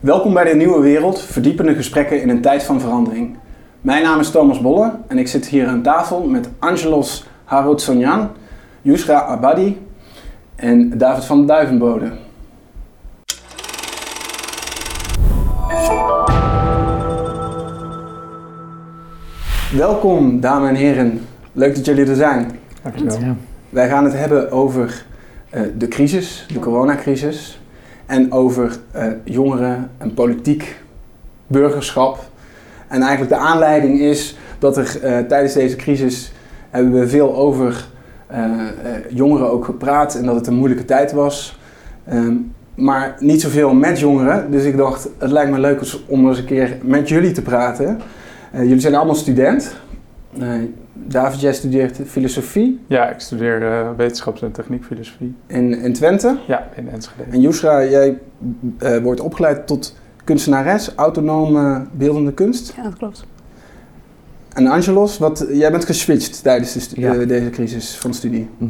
Welkom bij de Nieuwe Wereld, verdiepende gesprekken in een tijd van verandering. Mijn naam is Thomas Bolle en ik zit hier aan tafel met Angelos Haroutsonyan, Yusra Abadi en David van Duivenbode. Welkom, dames en heren. Leuk dat jullie er zijn. Dankjewel. Wij gaan het hebben over uh, de crisis, de coronacrisis. En over uh, jongeren en politiek, burgerschap. En eigenlijk de aanleiding is dat er uh, tijdens deze crisis hebben we veel over jongeren ook gepraat en dat het een moeilijke tijd was. Um, maar niet zoveel met jongeren. Dus ik dacht, het lijkt me leuk om eens een keer met jullie te praten. jullie zijn allemaal student. David, jij studeert filosofie. Ja, ik studeer uh, wetenschaps- en techniekfilosofie. In, in Twente? Ja, in Enschede. En Yusra, jij uh, wordt opgeleid tot kunstenares, autonome beeldende kunst. Ja, dat klopt. En Angelos, wat, jij bent geswitcht tijdens de ja. uh, deze crisis van studie. Mm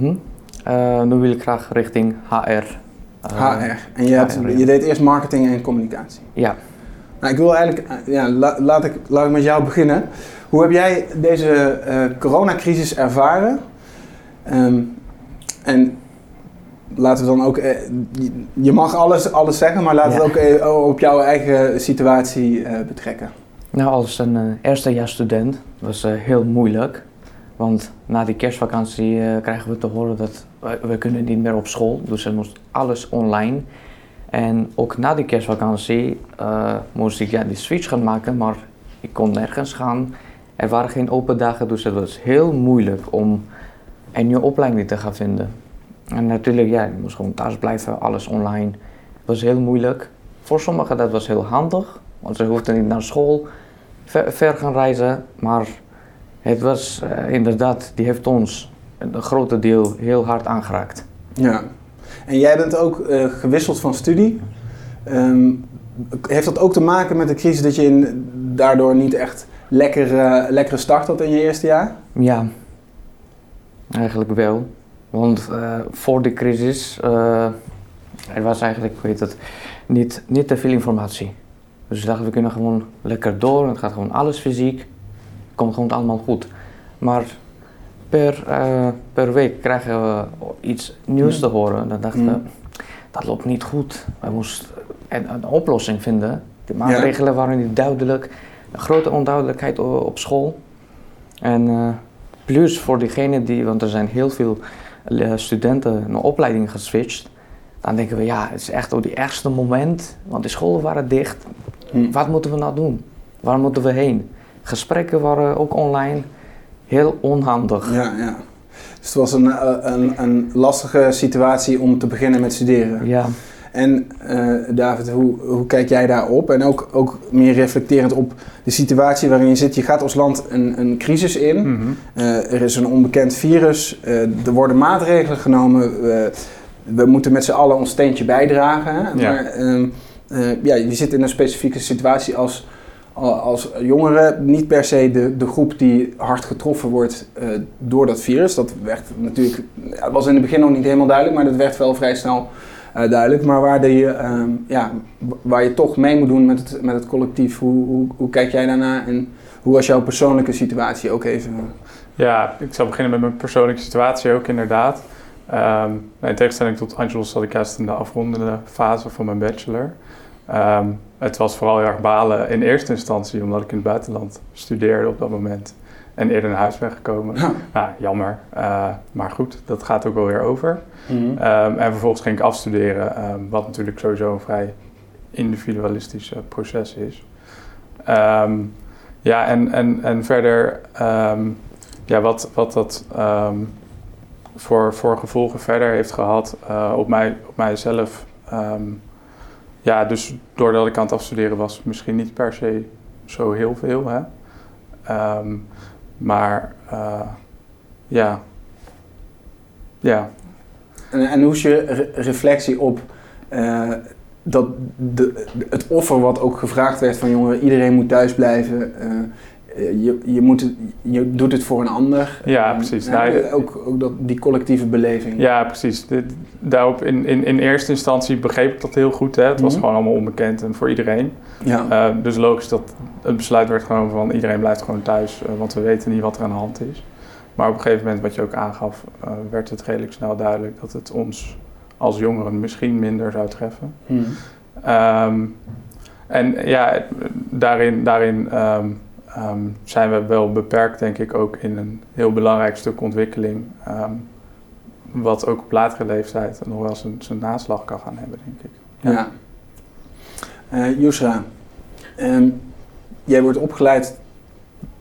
-hmm. nu wil ik graag richting HR. HR. En je, hebt, je deed eerst marketing en communicatie. Ja. Nou, ik wil eigenlijk, ja, la, laat, ik, laat ik met jou beginnen. Hoe heb jij deze uh, coronacrisis ervaren? Um, en laten we dan ook, uh, je mag alles, alles zeggen, maar laten we ja. ook op jouw eigen situatie betrekken. Nou, als een eerstejaarsstudent was het heel moeilijk. Want na die kerstvakantie krijgen we te horen dat we kunnen niet meer op school. Dus er moest alles online. En ook na die kerstvakantie moest ik ja, die switch gaan maken, maar ik kon nergens gaan. Er waren geen open dagen, dus het was heel moeilijk om een nieuwe opleiding te gaan vinden. En natuurlijk, ja, je moest gewoon thuis blijven, alles online. Het was heel moeilijk. Voor sommigen dat was heel handig, want ze hoefden niet naar school ver, gaan reizen. Maar het was uh, inderdaad, die heeft ons een grote deel heel hard aangeraakt. Ja, en jij bent ook uh, gewisseld van studie. Um, heeft dat ook te maken met de crisis dat je in, daardoor niet echt lekker, uh, lekkere start had in je eerste jaar? Ja, eigenlijk wel. Want uh, voor de crisis, er was eigenlijk, weet het, niet, niet te veel informatie. Dus dachten, we kunnen gewoon lekker door, het gaat gewoon alles fysiek, komt gewoon allemaal goed. Maar per, per week krijgen we iets nieuws te horen. Dan dachten we, dat loopt niet goed. We moesten een, een oplossing vinden. De maatregelen ja. waren niet duidelijk een grote onduidelijkheid op school. En uh, plus voor diegenen die, want er zijn heel veel uh, studenten een opleiding geswitcht. Dan denken we, ja, het is echt op die ergste moment, want de scholen waren dicht. Hm. Wat moeten we nou doen? Waar moeten we heen? Gesprekken waren ook online. Heel onhandig. Ja, ja. Dus het was een, een, een lastige situatie om te beginnen met studeren. Ja. En uh, David, hoe, hoe kijk jij daarop? En ook, ook meer reflecterend op de situatie waarin je zit. Je gaat als land een, een crisis in. Mm -hmm. uh, er is een onbekend virus. Uh, er worden maatregelen genomen. we moeten met z'n allen ons steentje bijdragen. Hè? Ja. Maar ehm, ja, je zit in een specifieke situatie als, als jongere. Niet per se de, de groep die hard getroffen wordt door dat virus. Dat werd natuurlijk, ja, was in het begin nog niet helemaal duidelijk, maar dat werd wel vrij snel uh, duidelijk, maar waar, de, uh, ja, waar je toch mee moet doen met het, met het collectief. Hoe, hoe, kijk jij daarna en hoe was jouw persoonlijke situatie ook even? Ja, ik zal beginnen met mijn persoonlijke situatie ook inderdaad. Um, in tegenstelling tot Angelos zat ik juist in de afrondende fase van mijn bachelor. Um, het was vooral heel erg balen in eerste instantie, omdat ik in het buitenland studeerde op dat moment en eerder naar huis ben gekomen. Ja. Nou, jammer. Uh, maar goed, dat gaat ook wel weer over. Mm -hmm. um, en vervolgens ging ik afstuderen, um, wat natuurlijk sowieso een vrij individualistisch uh, proces is. Um, ja, en, en, en verder, ja, wat, wat dat voor, voor gevolgen verder heeft gehad uh, op, mij, op mijzelf. Ja, dus doordat ik aan het afstuderen was, misschien niet per se zo heel veel. Hè? Maar uh, ja. Ja. En, en, hoe is je re reflectie op uh, dat de, het offer wat ook gevraagd werd van jongeren, iedereen moet thuis blijven. Eh, je, je, moet het, je doet het voor een ander. Ja, precies. eh, Nou, ook, ook dat, die collectieve beleving. Ja, precies. Dit- daarop in, in, in eerste instantie begreep ik dat heel goed. Hè. Het was Mhm. gewoon allemaal onbekend en voor iedereen. Ja. Eh, dus logisch dat het besluit werd genomen van iedereen blijft gewoon thuis, eh, want we weten niet wat er aan de hand is. Maar op een gegeven moment, wat je ook aangaf, eh, werd het redelijk snel duidelijk dat het ons als jongeren misschien minder zou treffen. Mhm. Ehm, en ja, daarin, daarin ehm, ehm, zijn we wel beperkt, denk ik, ook in een heel belangrijk stuk ontwikkeling. ehm, wat ook op latere leeftijd nog wel zijn, zijn naslag kan gaan hebben, denk ik. Ja. Eh Yusra, ehm, jij wordt opgeleid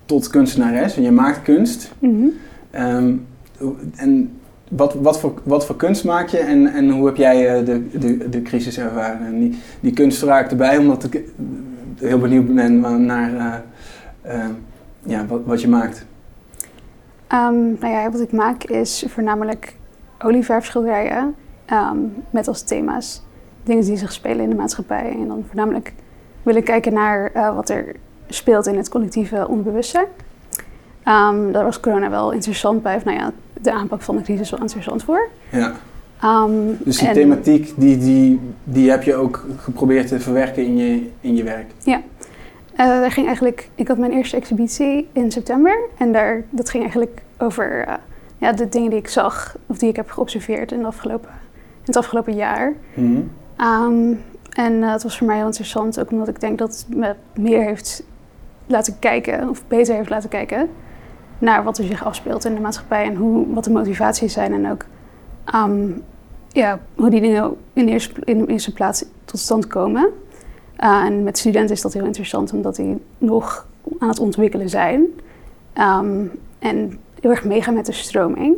tot kunstenares en je maakt kunst. Mhm. Ehm, en wat, wat, voor, wat voor kunst maak je en, en hoe heb jij eh, de, de, de crisis ervaren? En die, die kunst ik erbij omdat ik eh, heel benieuwd ben naar eh, eh, ja, wat, wat je maakt. Ehm, nou ja, wat ik maak is voornamelijk olieverfschilderijen ehm, met als thema's dingen die zich spelen in de maatschappij. En dan voornamelijk wil ik kijken naar eh, wat er speelt in het collectieve onbewustzijn. Ehm, daar was corona wel interessant bij. Of, nou ja, de aanpak van de crisis wel interessant voor. Ja. Ehm, Dus die en- thematiek die, die, die heb je ook geprobeerd te verwerken in je, in je werk. Eh, daar ging eigenlijk, ik had mijn eerste exhibitie in september en daar, dat ging eigenlijk over eh, ja, de dingen die ik zag of die ik heb geobserveerd in, de afgelopen, in het afgelopen jaar. Mhm. Ehm, en eh, het was voor mij heel interessant, ook omdat ik denk dat het me meer heeft laten kijken, of beter heeft laten kijken, naar wat er zich afspeelt in de maatschappij en hoe, wat de motivaties zijn en ook ehm, ja, hoe die dingen in eerste, in de eerste plaats tot stand komen. Uh, en met studenten is dat heel interessant, omdat die nog aan het ontwikkelen zijn. Ehm, en heel erg meegaan met de stroming.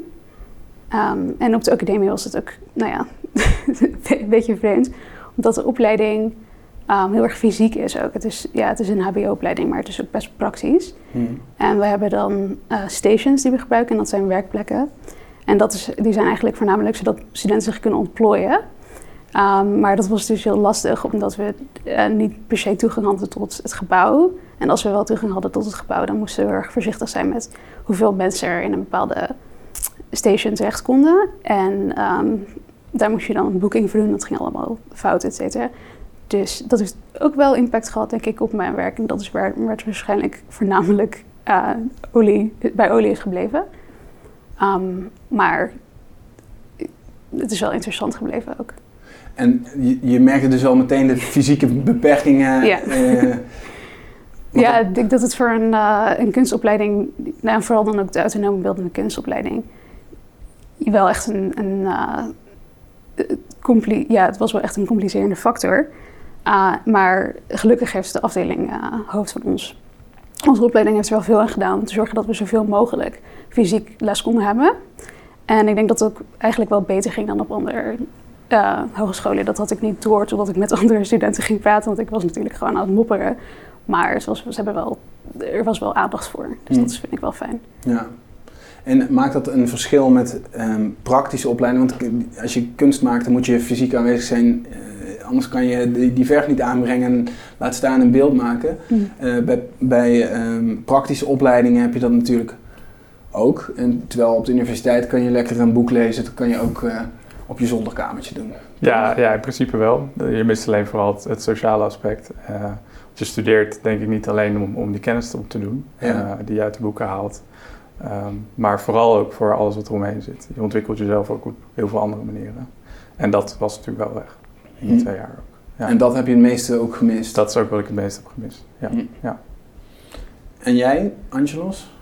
Ehm, en op de academie was het ook, nou ja, een beetje vreemd. Omdat de opleiding ehm, heel erg fysiek is ook. Het is, ja, het is een hbo-opleiding, maar het is ook best praktisch. Mhm. En we hebben dan eh, stations die we gebruiken en dat zijn werkplekken. En dat is, die zijn eigenlijk voornamelijk zodat studenten zich kunnen ontplooien. Ehm, maar dat was dus heel lastig, omdat we eh, niet per se toegang hadden tot het gebouw. En als we wel toegang hadden tot het gebouw, dan moesten we erg voorzichtig zijn met hoeveel mensen er in een bepaalde station terecht konden. En ehm, daar moest je dan een boeking voor doen, dat ging allemaal fout, et cetera. Dus dat heeft ook wel impact gehad, denk ik, op mijn werk. En dat is waar, waar het waarschijnlijk voornamelijk eh, olie, bij olie is gebleven. Ehm, maar het is wel interessant gebleven ook. En je, je merkte dus al meteen de fysieke beperkingen. Ja. eh, Ja, ik denk dat het voor een, eh, een kunstopleiding, nou, en vooral dan ook de autonome beeldende kunstopleiding, wel echt een, een eh, compli- ja, het was wel echt een complicerende factor. Maar gelukkig heeft de afdeling hoofd van ons, onze opleiding heeft er wel veel aan gedaan om te zorgen dat we zoveel mogelijk fysiek les konden hebben. En ik denk dat het ook eigenlijk wel beter ging dan op andere eh, hogescholen. Dat had ik niet door totdat ik met andere studenten ging praten, want ik was natuurlijk gewoon aan het mopperen. Maar was, ze hebben wel, er was wel aandacht voor. Dus Mm. dat vind ik wel fijn. Ja. En maakt dat een verschil met ehm, praktische opleiding? Want als je kunst maakt, dan moet je fysiek aanwezig zijn. eh, anders kan je die, die verf niet aanbrengen en laat staan een beeld maken. Eh, bij bij ehm, praktische opleidingen heb je dat natuurlijk ook. En terwijl op de universiteit kan je lekker een boek lezen. Dat kan je ook op je zolderkamertje doen. Ja, ja, in principe wel. Je mist alleen vooral het, het sociale aspect. Eh, je studeert denk ik niet alleen om, om die kennis op te doen, Ja. eh, die je uit de boeken haalt. Ehm, maar vooral ook voor alles wat er omheen zit. Je ontwikkelt jezelf ook op heel veel andere manieren. En dat was natuurlijk wel weg in die Hm. twee jaar ook. Ja. En dat heb je het meeste ook gemist. Dat is ook wat ik het meest heb gemist. Ja. Hm. ja. En jij, Angelos?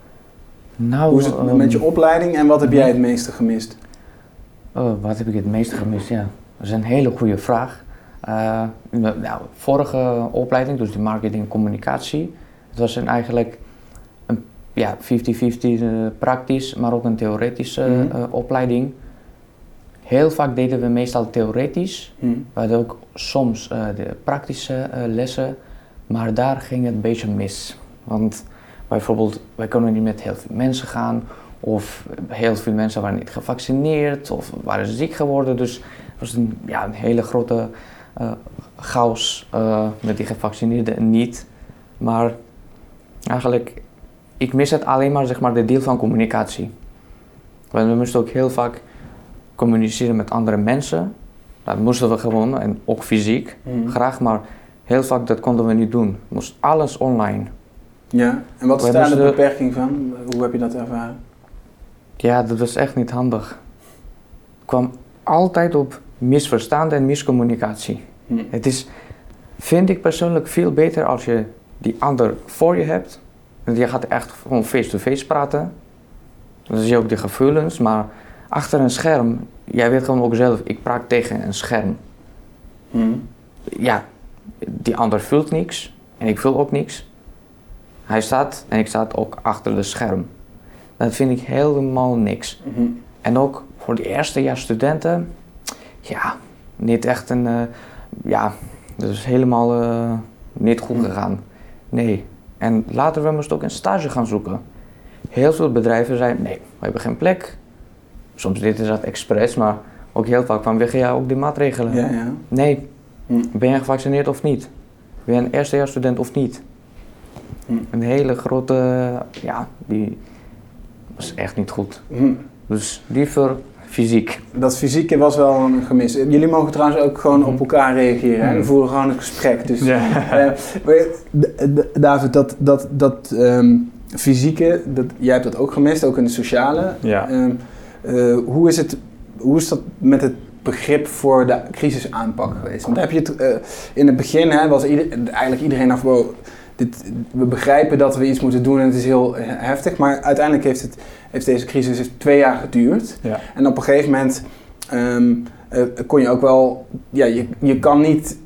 Nou, Hoe is het ehm, met je opleiding en wat heb jij het meeste gemist? Oh, wat heb ik het meeste gemist? Ja, dat is een hele goede vraag. Eh, nou, vorige opleiding, dus die marketing en communicatie, het was een eigenlijk een ja, 50-50 eh, praktisch, maar ook een theoretische Mhm. eh, opleiding. Heel vaak deden we meestal theoretisch, Hm. we hadden ook soms de praktische lessen, maar daar ging het een beetje mis. Want bijvoorbeeld, wij konden niet met heel veel mensen gaan, of heel veel mensen waren niet gevaccineerd, of waren ziek geworden. Dus het was een, ja, een hele grote eh chaos eh, met die gevaccineerden en niet. Maar eigenlijk, ik mis het alleen maar, zeg maar de deel van communicatie. Want we moesten ook heel vaak communiceren met andere mensen. Dat moesten we gewoon, en ook fysiek, Mhm. graag, maar heel vaak dat konden we niet doen. Moest alles online. Ja, en wat is daar de beperking van? Hoe heb je dat ervaren? Ja, dat was echt niet handig. Het kwam altijd op misverstanden en miscommunicatie. Hm. Het is, vind ik persoonlijk, veel beter als je die ander voor je hebt. En je gaat echt gewoon face-to-face praten. Dan zie je ook de gevoelens, maar achter een scherm, jij weet gewoon ook zelf, ik praat tegen een scherm. Hm. Ja, die ander voelt niks en ik voel ook niks. Hij staat en ik sta ook achter de scherm. Dat vind ik helemaal niks. Hm. En ook voor de eerste jaar studenten, ja, niet echt een, eh, ja, dat is helemaal eh, niet goed gegaan. Nee. En later we moesten ook een stage gaan zoeken. Heel veel bedrijven zeiden, nee, we hebben geen plek. Soms deden ze dat expres, maar ook heel vaak vanwege ja, ook die maatregelen. Ja, ja. Nee, Hm. ben je gevaccineerd of niet? Ben je een eerstejaarsstudent of niet? Hm. Een hele grote, ja, die was echt niet goed. Hm. Dus liever fysiek. Dat fysieke was wel een gemis. Jullie mogen trouwens ook gewoon op elkaar reageren. Hè? We Mhm. voeren gewoon een gesprek. Dus, Ja. eh, David, dat, dat, dat ehm, fysieke, dat, jij hebt dat ook gemist, ook in de sociale. Ja. Ehm, eh, hoe, is het, hoe is dat met het begrip voor de crisisaanpak geweest? Want heb je het eh, in het begin, hè, was ieder, eigenlijk iedereen af, wow, dit, we begrijpen dat we iets moeten doen en het is heel he- heftig. Maar uiteindelijk heeft, het, heeft deze crisis heeft twee jaar geduurd. Ja. En op een gegeven moment ehm, eh, kon je ook wel, ja, je, je kan niet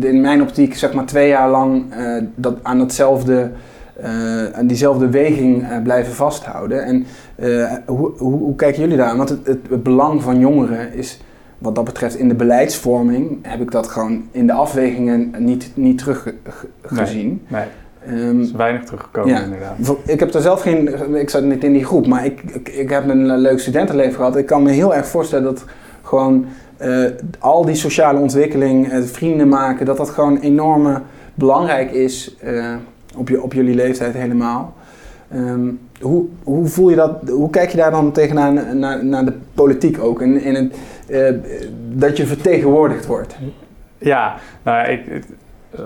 in mijn optiek zeg maar twee jaar lang eh, dat, aan datzelfde, eh, aan diezelfde weging blijven vasthouden. En hoe, hoe, hoe kijken jullie daar? aan? Want het, het, het belang van jongeren is wat dat betreft in de beleidsvorming heb ik dat gewoon in de afwegingen niet, niet teruggezien. Nee, Ehm, er is weinig teruggekomen Ja. inderdaad. Ik heb er zelf geen, ik zat niet in die groep, maar ik, ik, ik heb een leuk studentenleven gehad. Ik kan me heel erg voorstellen dat gewoon eh, al die sociale ontwikkeling, eh, vrienden maken, dat dat gewoon enorm belangrijk is eh, op, je, op jullie leeftijd helemaal. Ehm, hoe, hoe voel je dat, hoe kijk je daar dan tegenaan naar, naar de politiek ook? In, in het, eh, dat je vertegenwoordigd wordt. Ja, nou ik, ik-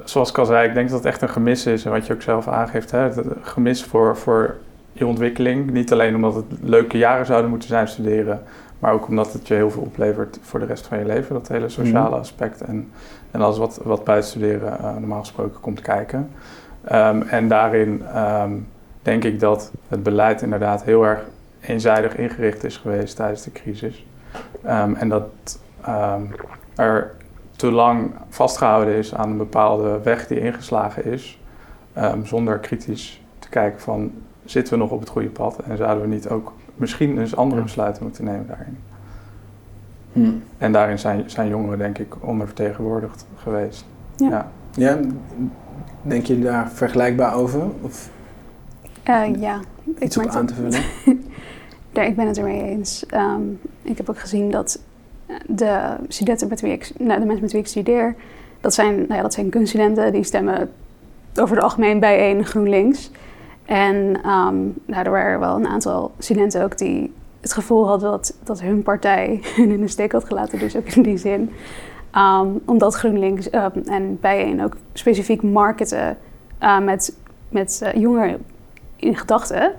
zoals ik al zei, ik denk dat het echt een gemis is. En wat je ook zelf aangeeft, hè, het een gemis voor, voor je ontwikkeling. Niet alleen omdat het leuke jaren zouden moeten zijn studeren, maar ook omdat het je heel veel oplevert voor de rest van je leven. Dat hele sociale Mhm. aspect en, en alles wat, wat buiten studeren eh, normaal gesproken komt kijken. Ehm, en daarin ehm, denk ik dat het beleid inderdaad heel erg eenzijdig ingericht is geweest tijdens de crisis. Ehm, en dat ehm, er te lang vastgehouden is aan een bepaalde weg die ingeslagen is, ehm, zonder kritisch te kijken van zitten we nog op het goede pad en zouden we niet ook misschien eens andere Ja. besluiten moeten nemen daarin. Hm. En daarin zijn, zijn jongeren denk ik ondervertegenwoordigd geweest. Ja. Ja. Ja, denk je daar vergelijkbaar over? Of Eh, ja, ik iets op merk aan te vullen? Daar, ik ben het ermee eens. Ehm, ik heb ook gezien dat eh, de studenten met wie ik, nou, de mensen met wie ik studeer, dat zijn, nou ja, dat zijn kunststudenten die stemmen over het algemeen bij één GroenLinks. En ehm, nou, er waren wel een aantal studenten ook die het gevoel hadden dat, dat hun partij hun in de steek had gelaten, dus ook in die zin. Ehm, omdat GroenLinks ehm, en bijeen ook specifiek marketen eh, met, met jongeren in gedachten.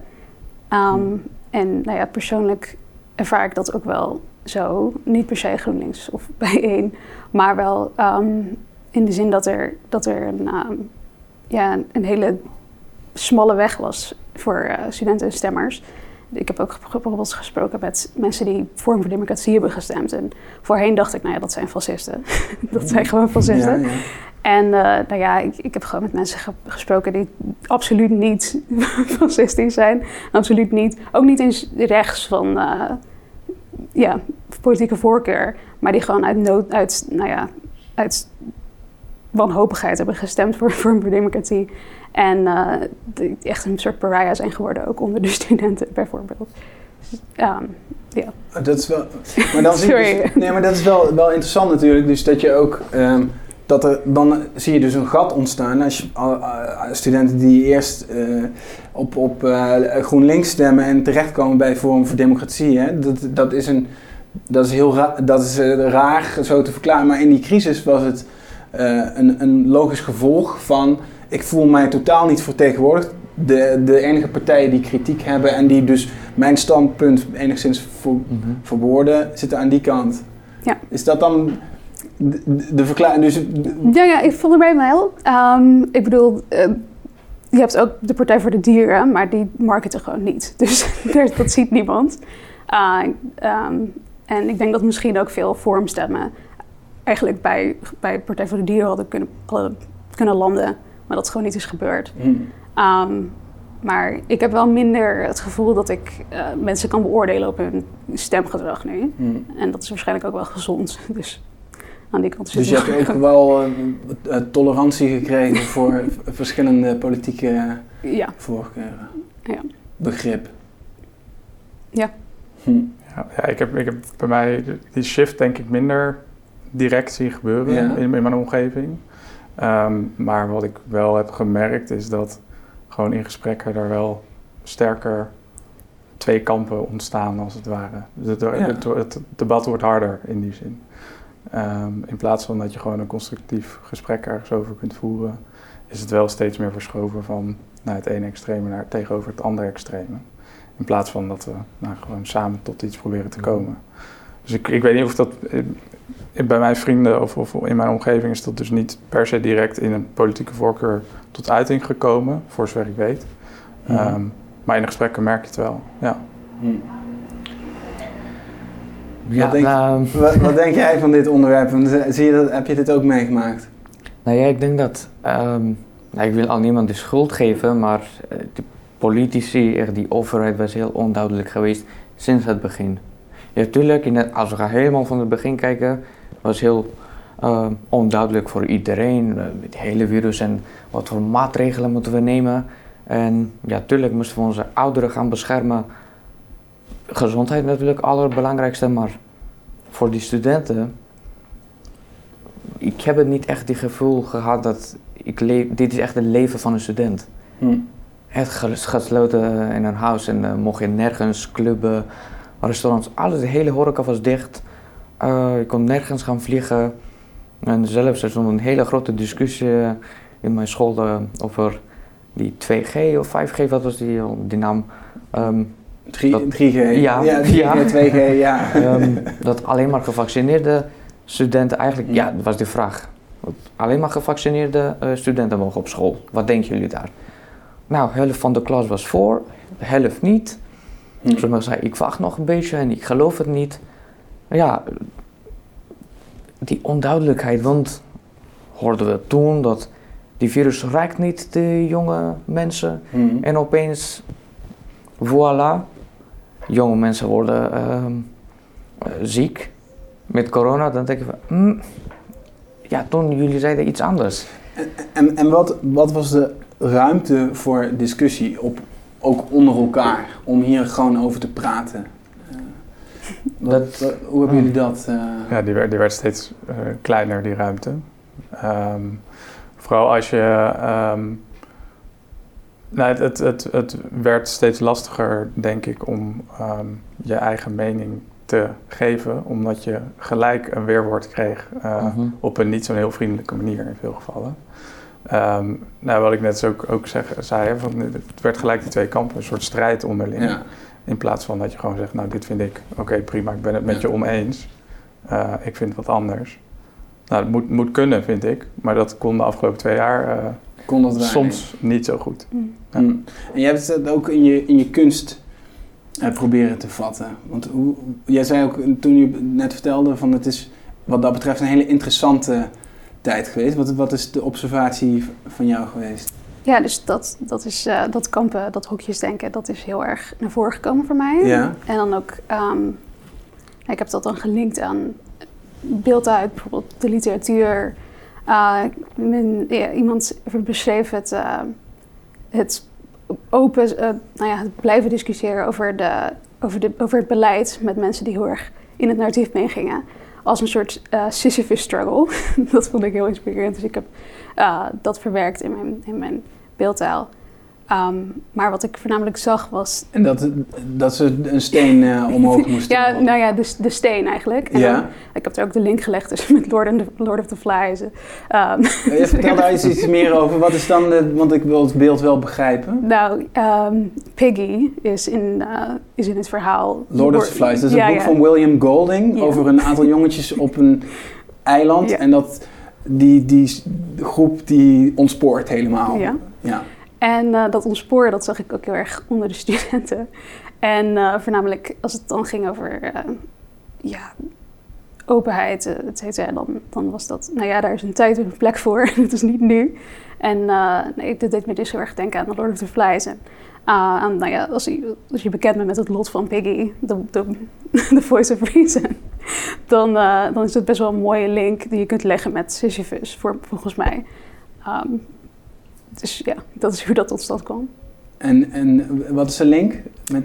Ehm, En nou ja, persoonlijk ervaar ik dat ook wel zo. Niet per se GroenLinks of bijeen, maar wel ehm, in de zin dat er, dat er een, ehm, ja, een hele smalle weg was voor eh, studenten en stemmers. Ik heb ook bijvoorbeeld gesproken met mensen die Vorm voor Democratie hebben gestemd. En voorheen dacht ik, nou ja, dat zijn fascisten. dat zijn gewoon fascisten. Ja. En eh, nou ja, ik, ik heb gewoon met mensen ge- gesproken die absoluut niet fascistisch zijn. Absoluut niet. Ook niet eens rechts van eh, ja, politieke voorkeur. Maar die gewoon uit nood, uit, nou ja, uit wanhopigheid hebben gestemd voor voor Democratie. En eh, die echt een soort pariah zijn geworden, ook onder de studenten bijvoorbeeld. Dus, ehm, ja. Dat is wel. Maar dan zie je dus- nee, maar dat is wel, wel interessant natuurlijk. Dus dat je ook ehm, dat er, dan zie je dus een gat ontstaan als je, uh, studenten die eerst uh, op, op uh, GroenLinks stemmen en terechtkomen bij Forum voor Democratie. Hè? Dat, dat is, een, dat is heel ra dat is, raar zo te verklaren, maar in die crisis was het een, een logisch gevolg van ik voel mij totaal niet vertegenwoordigd. De, de enige partijen die kritiek hebben en die dus mijn standpunt enigszins voor, mm -hmm. verwoorden, zitten aan die kant. Ja. Is dat dan de, de verklaring? Dus, ja, ja, ik voel erbij wel. Um, ik bedoel, uh, je hebt ook de Partij voor de Dieren, maar die marketen gewoon niet. Dus dat ziet niemand. Uh, um, en ik denk dat misschien ook veel vormstemmen eigenlijk bij, bij Partij voor de Dieren hadden kunnen, hadden kunnen landen, maar dat gewoon niet is gebeurd. Hmm. Um, maar ik heb wel minder het gevoel dat ik uh, mensen kan beoordelen op hun stemgedrag nu. Hmm. En dat is waarschijnlijk ook wel gezond. Dus aan die kant Dus je hebt ook wel uh, tolerantie gekregen voor verschillende politieke ja. voorkeuren. Ja. Begrip. Ja. Hm. Ja, ja, ik, heb, ik heb bij mij die shift denk ik minder direct zien gebeuren Ja. in, in mijn omgeving. Um, maar wat ik wel heb gemerkt is dat gewoon in gesprekken er wel sterker twee kampen ontstaan als het ware. Dus het, het, het debat wordt harder in die zin. Um, in plaats van dat je gewoon een constructief gesprek ergens over kunt voeren, is het wel steeds meer verschoven van naar het ene extreme naar tegenover het andere extreme. In plaats van dat we nou, gewoon samen tot iets proberen te komen. Dus ik, ik weet niet of dat bij mijn vrienden of, of, in mijn omgeving is dat dus niet per se direct in een politieke voorkeur tot uiting gekomen, voor zover ik weet. Mhm. Um, maar in de gesprekken merk je het wel. Ja. Hm. Ja, wat, denk, nou, wat, wat denk jij van dit onderwerp? Zie je dat, heb je dit ook meegemaakt? nou ja, ik denk dat. ehm, nou, ik wil aan niemand de schuld geven, maar eh, de politici, echt die overheid was heel onduidelijk geweest sinds het begin. Ja, tuurlijk, in het, als we gaan helemaal van het begin kijken, was heel uh, onduidelijk voor iedereen, uh, het hele virus en wat voor maatregelen moeten we nemen. En ja, tuurlijk moesten we onze ouderen gaan beschermen. Gezondheid natuurlijk het allerbelangrijkste, maar voor die studenten, ik heb het niet echt die gevoel gehad dat ik leef, dit is echt het leven van een student. Hm. Het gesloten in een huis en uh, mocht je nergens clubben, restaurants, alles, de hele horeca was dicht. Uh, je kon nergens gaan vliegen. En zelfs er stond een hele grote discussie in mijn school uh, over die 2G of 5G, wat was die, die naam? Um, 3, dat- 3G. Ja, 3G, ja. 2G, ja. um, dat alleen maar gevaccineerde studenten eigenlijk, ja, dat was de vraag. Alleen maar gevaccineerde uh, studenten mogen op school. Wat denken jullie daar? Nou, helft van de klas was voor, helft niet. Hm. Sommigen zeiden, ik wacht nog een beetje en ik geloof het niet. Ja, die onduidelijkheid, want hoorden we toen dat die virus raakt niet de jonge mensen. Hm. En opeens, voilà, jonge mensen worden ehm, eh, ziek met corona. Dan denk je van, hm, ja, toen jullie zeiden iets anders. En, en wat, wat was de ruimte voor discussie, op, ook onder elkaar, om hier gewoon over te praten? Eh, wat- Dat- wat- hoe hebben jullie dat? eh, Ja, die werd, die werd steeds eh, kleiner, die ruimte. Ehm, vooral als je. ehm, nou, het, het, het, het werd steeds lastiger, denk ik, om ehm, je eigen mening te geven, omdat je gelijk een weerwoord kreeg eh, Mhm. op een niet zo'n heel vriendelijke manier in veel gevallen. Ehm, nou, wat ik net zo ook, ook zeg, zei, van, het werd gelijk die twee kampen, een soort strijd onderling. ja. In plaats van dat je gewoon zegt, nou dit vind ik, oké prima, ik ben het met Ja. je oneens. Uh, ik vind wat anders. Nou, dat moet, moet kunnen, vind ik. Maar dat kon de afgelopen twee jaar uh, Kon dat soms niet zo goed. Mm. Ja. Hm. En jij hebt het ook in je, in je kunst eh, proberen te vatten. Want hoe, jij zei ook toen je net vertelde van het is wat dat betreft een hele interessante tijd geweest. Wat, wat is de observatie van jou geweest? Ja, dus dat, dat, is, eh, dat kampen, dat hokjesdenken, dat is heel erg naar voren gekomen voor mij. Ja. En dan ook, ehm, ik heb dat dan gelinkt aan beelduit, bijvoorbeeld de literatuur. Uh, men, iemand beschreef het, uh, het open, uh, nou ja, het blijven discussiëren over, de, over, de, over het beleid met mensen die heel erg in het narratief meegingen. als een soort Sisyphus struggle. dat vond ik heel inspirerend. Dus ik heb dat verwerkt in mijn, in mijn beeldtaal. Um, maar wat ik voornamelijk zag was... En dat, dat ze een steen uh, omhoog moesten Ja, nou ja, de, de steen eigenlijk. En ja. Dan, ik heb er ook de link gelegd tussen met Lord, the, Lord of the Flies. Um, je vertel daar eens iets meer over. Wat is dan, de, want ik wil het beeld wel begrijpen. Nou, um, Piggy is in, uh, is in het verhaal... Lord of the Flies, dat is ja, een boek ja. van William Golding... over een aantal jongetjes op een eiland. En dat die, die groep die ontspoort helemaal. Ja. ja. En uh, dat ontsporen, dat zag ik ook heel erg onder de studenten. En uh, voornamelijk als het dan ging over uh, ja, openheid, et dan, dan was dat... Nou ja, daar is een tijd en een plek voor. Het is niet nu. En nee, dit deed me dus heel erg denken aan The Lord of the Flies. En aan, nou ja, als je, als je bekend bent met het lot van Piggy, de, de, de Voice of Reason... Dan, dan is het best wel een mooie link die je kunt leggen met Sisyphus, voor, volgens mij. Um, dus ja, dat is hoe dat tot stand kwam. En, en wat is de link? Met...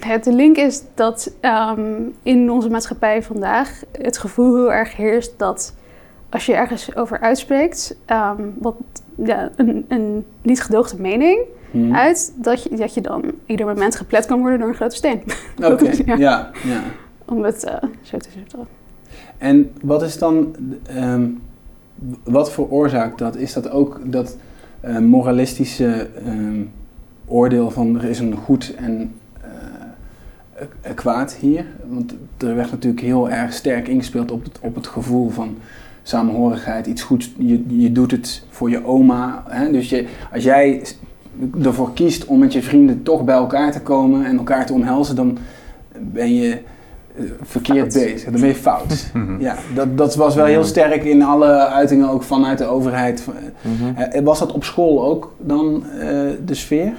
Het, de link is dat um, in onze maatschappij vandaag het gevoel heel erg heerst dat als je ergens over uitspreekt, um, wat ja, een, een niet gedoogde mening hmm. uit, dat je, dat je dan ieder moment geplet kan worden door een grote steen. Oké, okay. ja. ja. ja, Om het uh, zo te zeggen. En wat is dan, um, wat veroorzaakt dat? Is dat ook dat uh, moralistische uh, oordeel van er is een goed en uh, kwaad hier. Want er werd natuurlijk heel erg sterk ingespeeld op het, op het gevoel van samenhorigheid, iets goeds. Je, je doet het voor je oma. Hè? Dus je, als jij ervoor kiest om met je vrienden toch bij elkaar te komen en elkaar te omhelzen, dan ben je verkeerd fout. bezig. Dan ben je fout. ja, dat, dat was wel heel sterk in alle uitingen ook vanuit de overheid. Mm-hmm. was dat op school ook dan uh, de sfeer?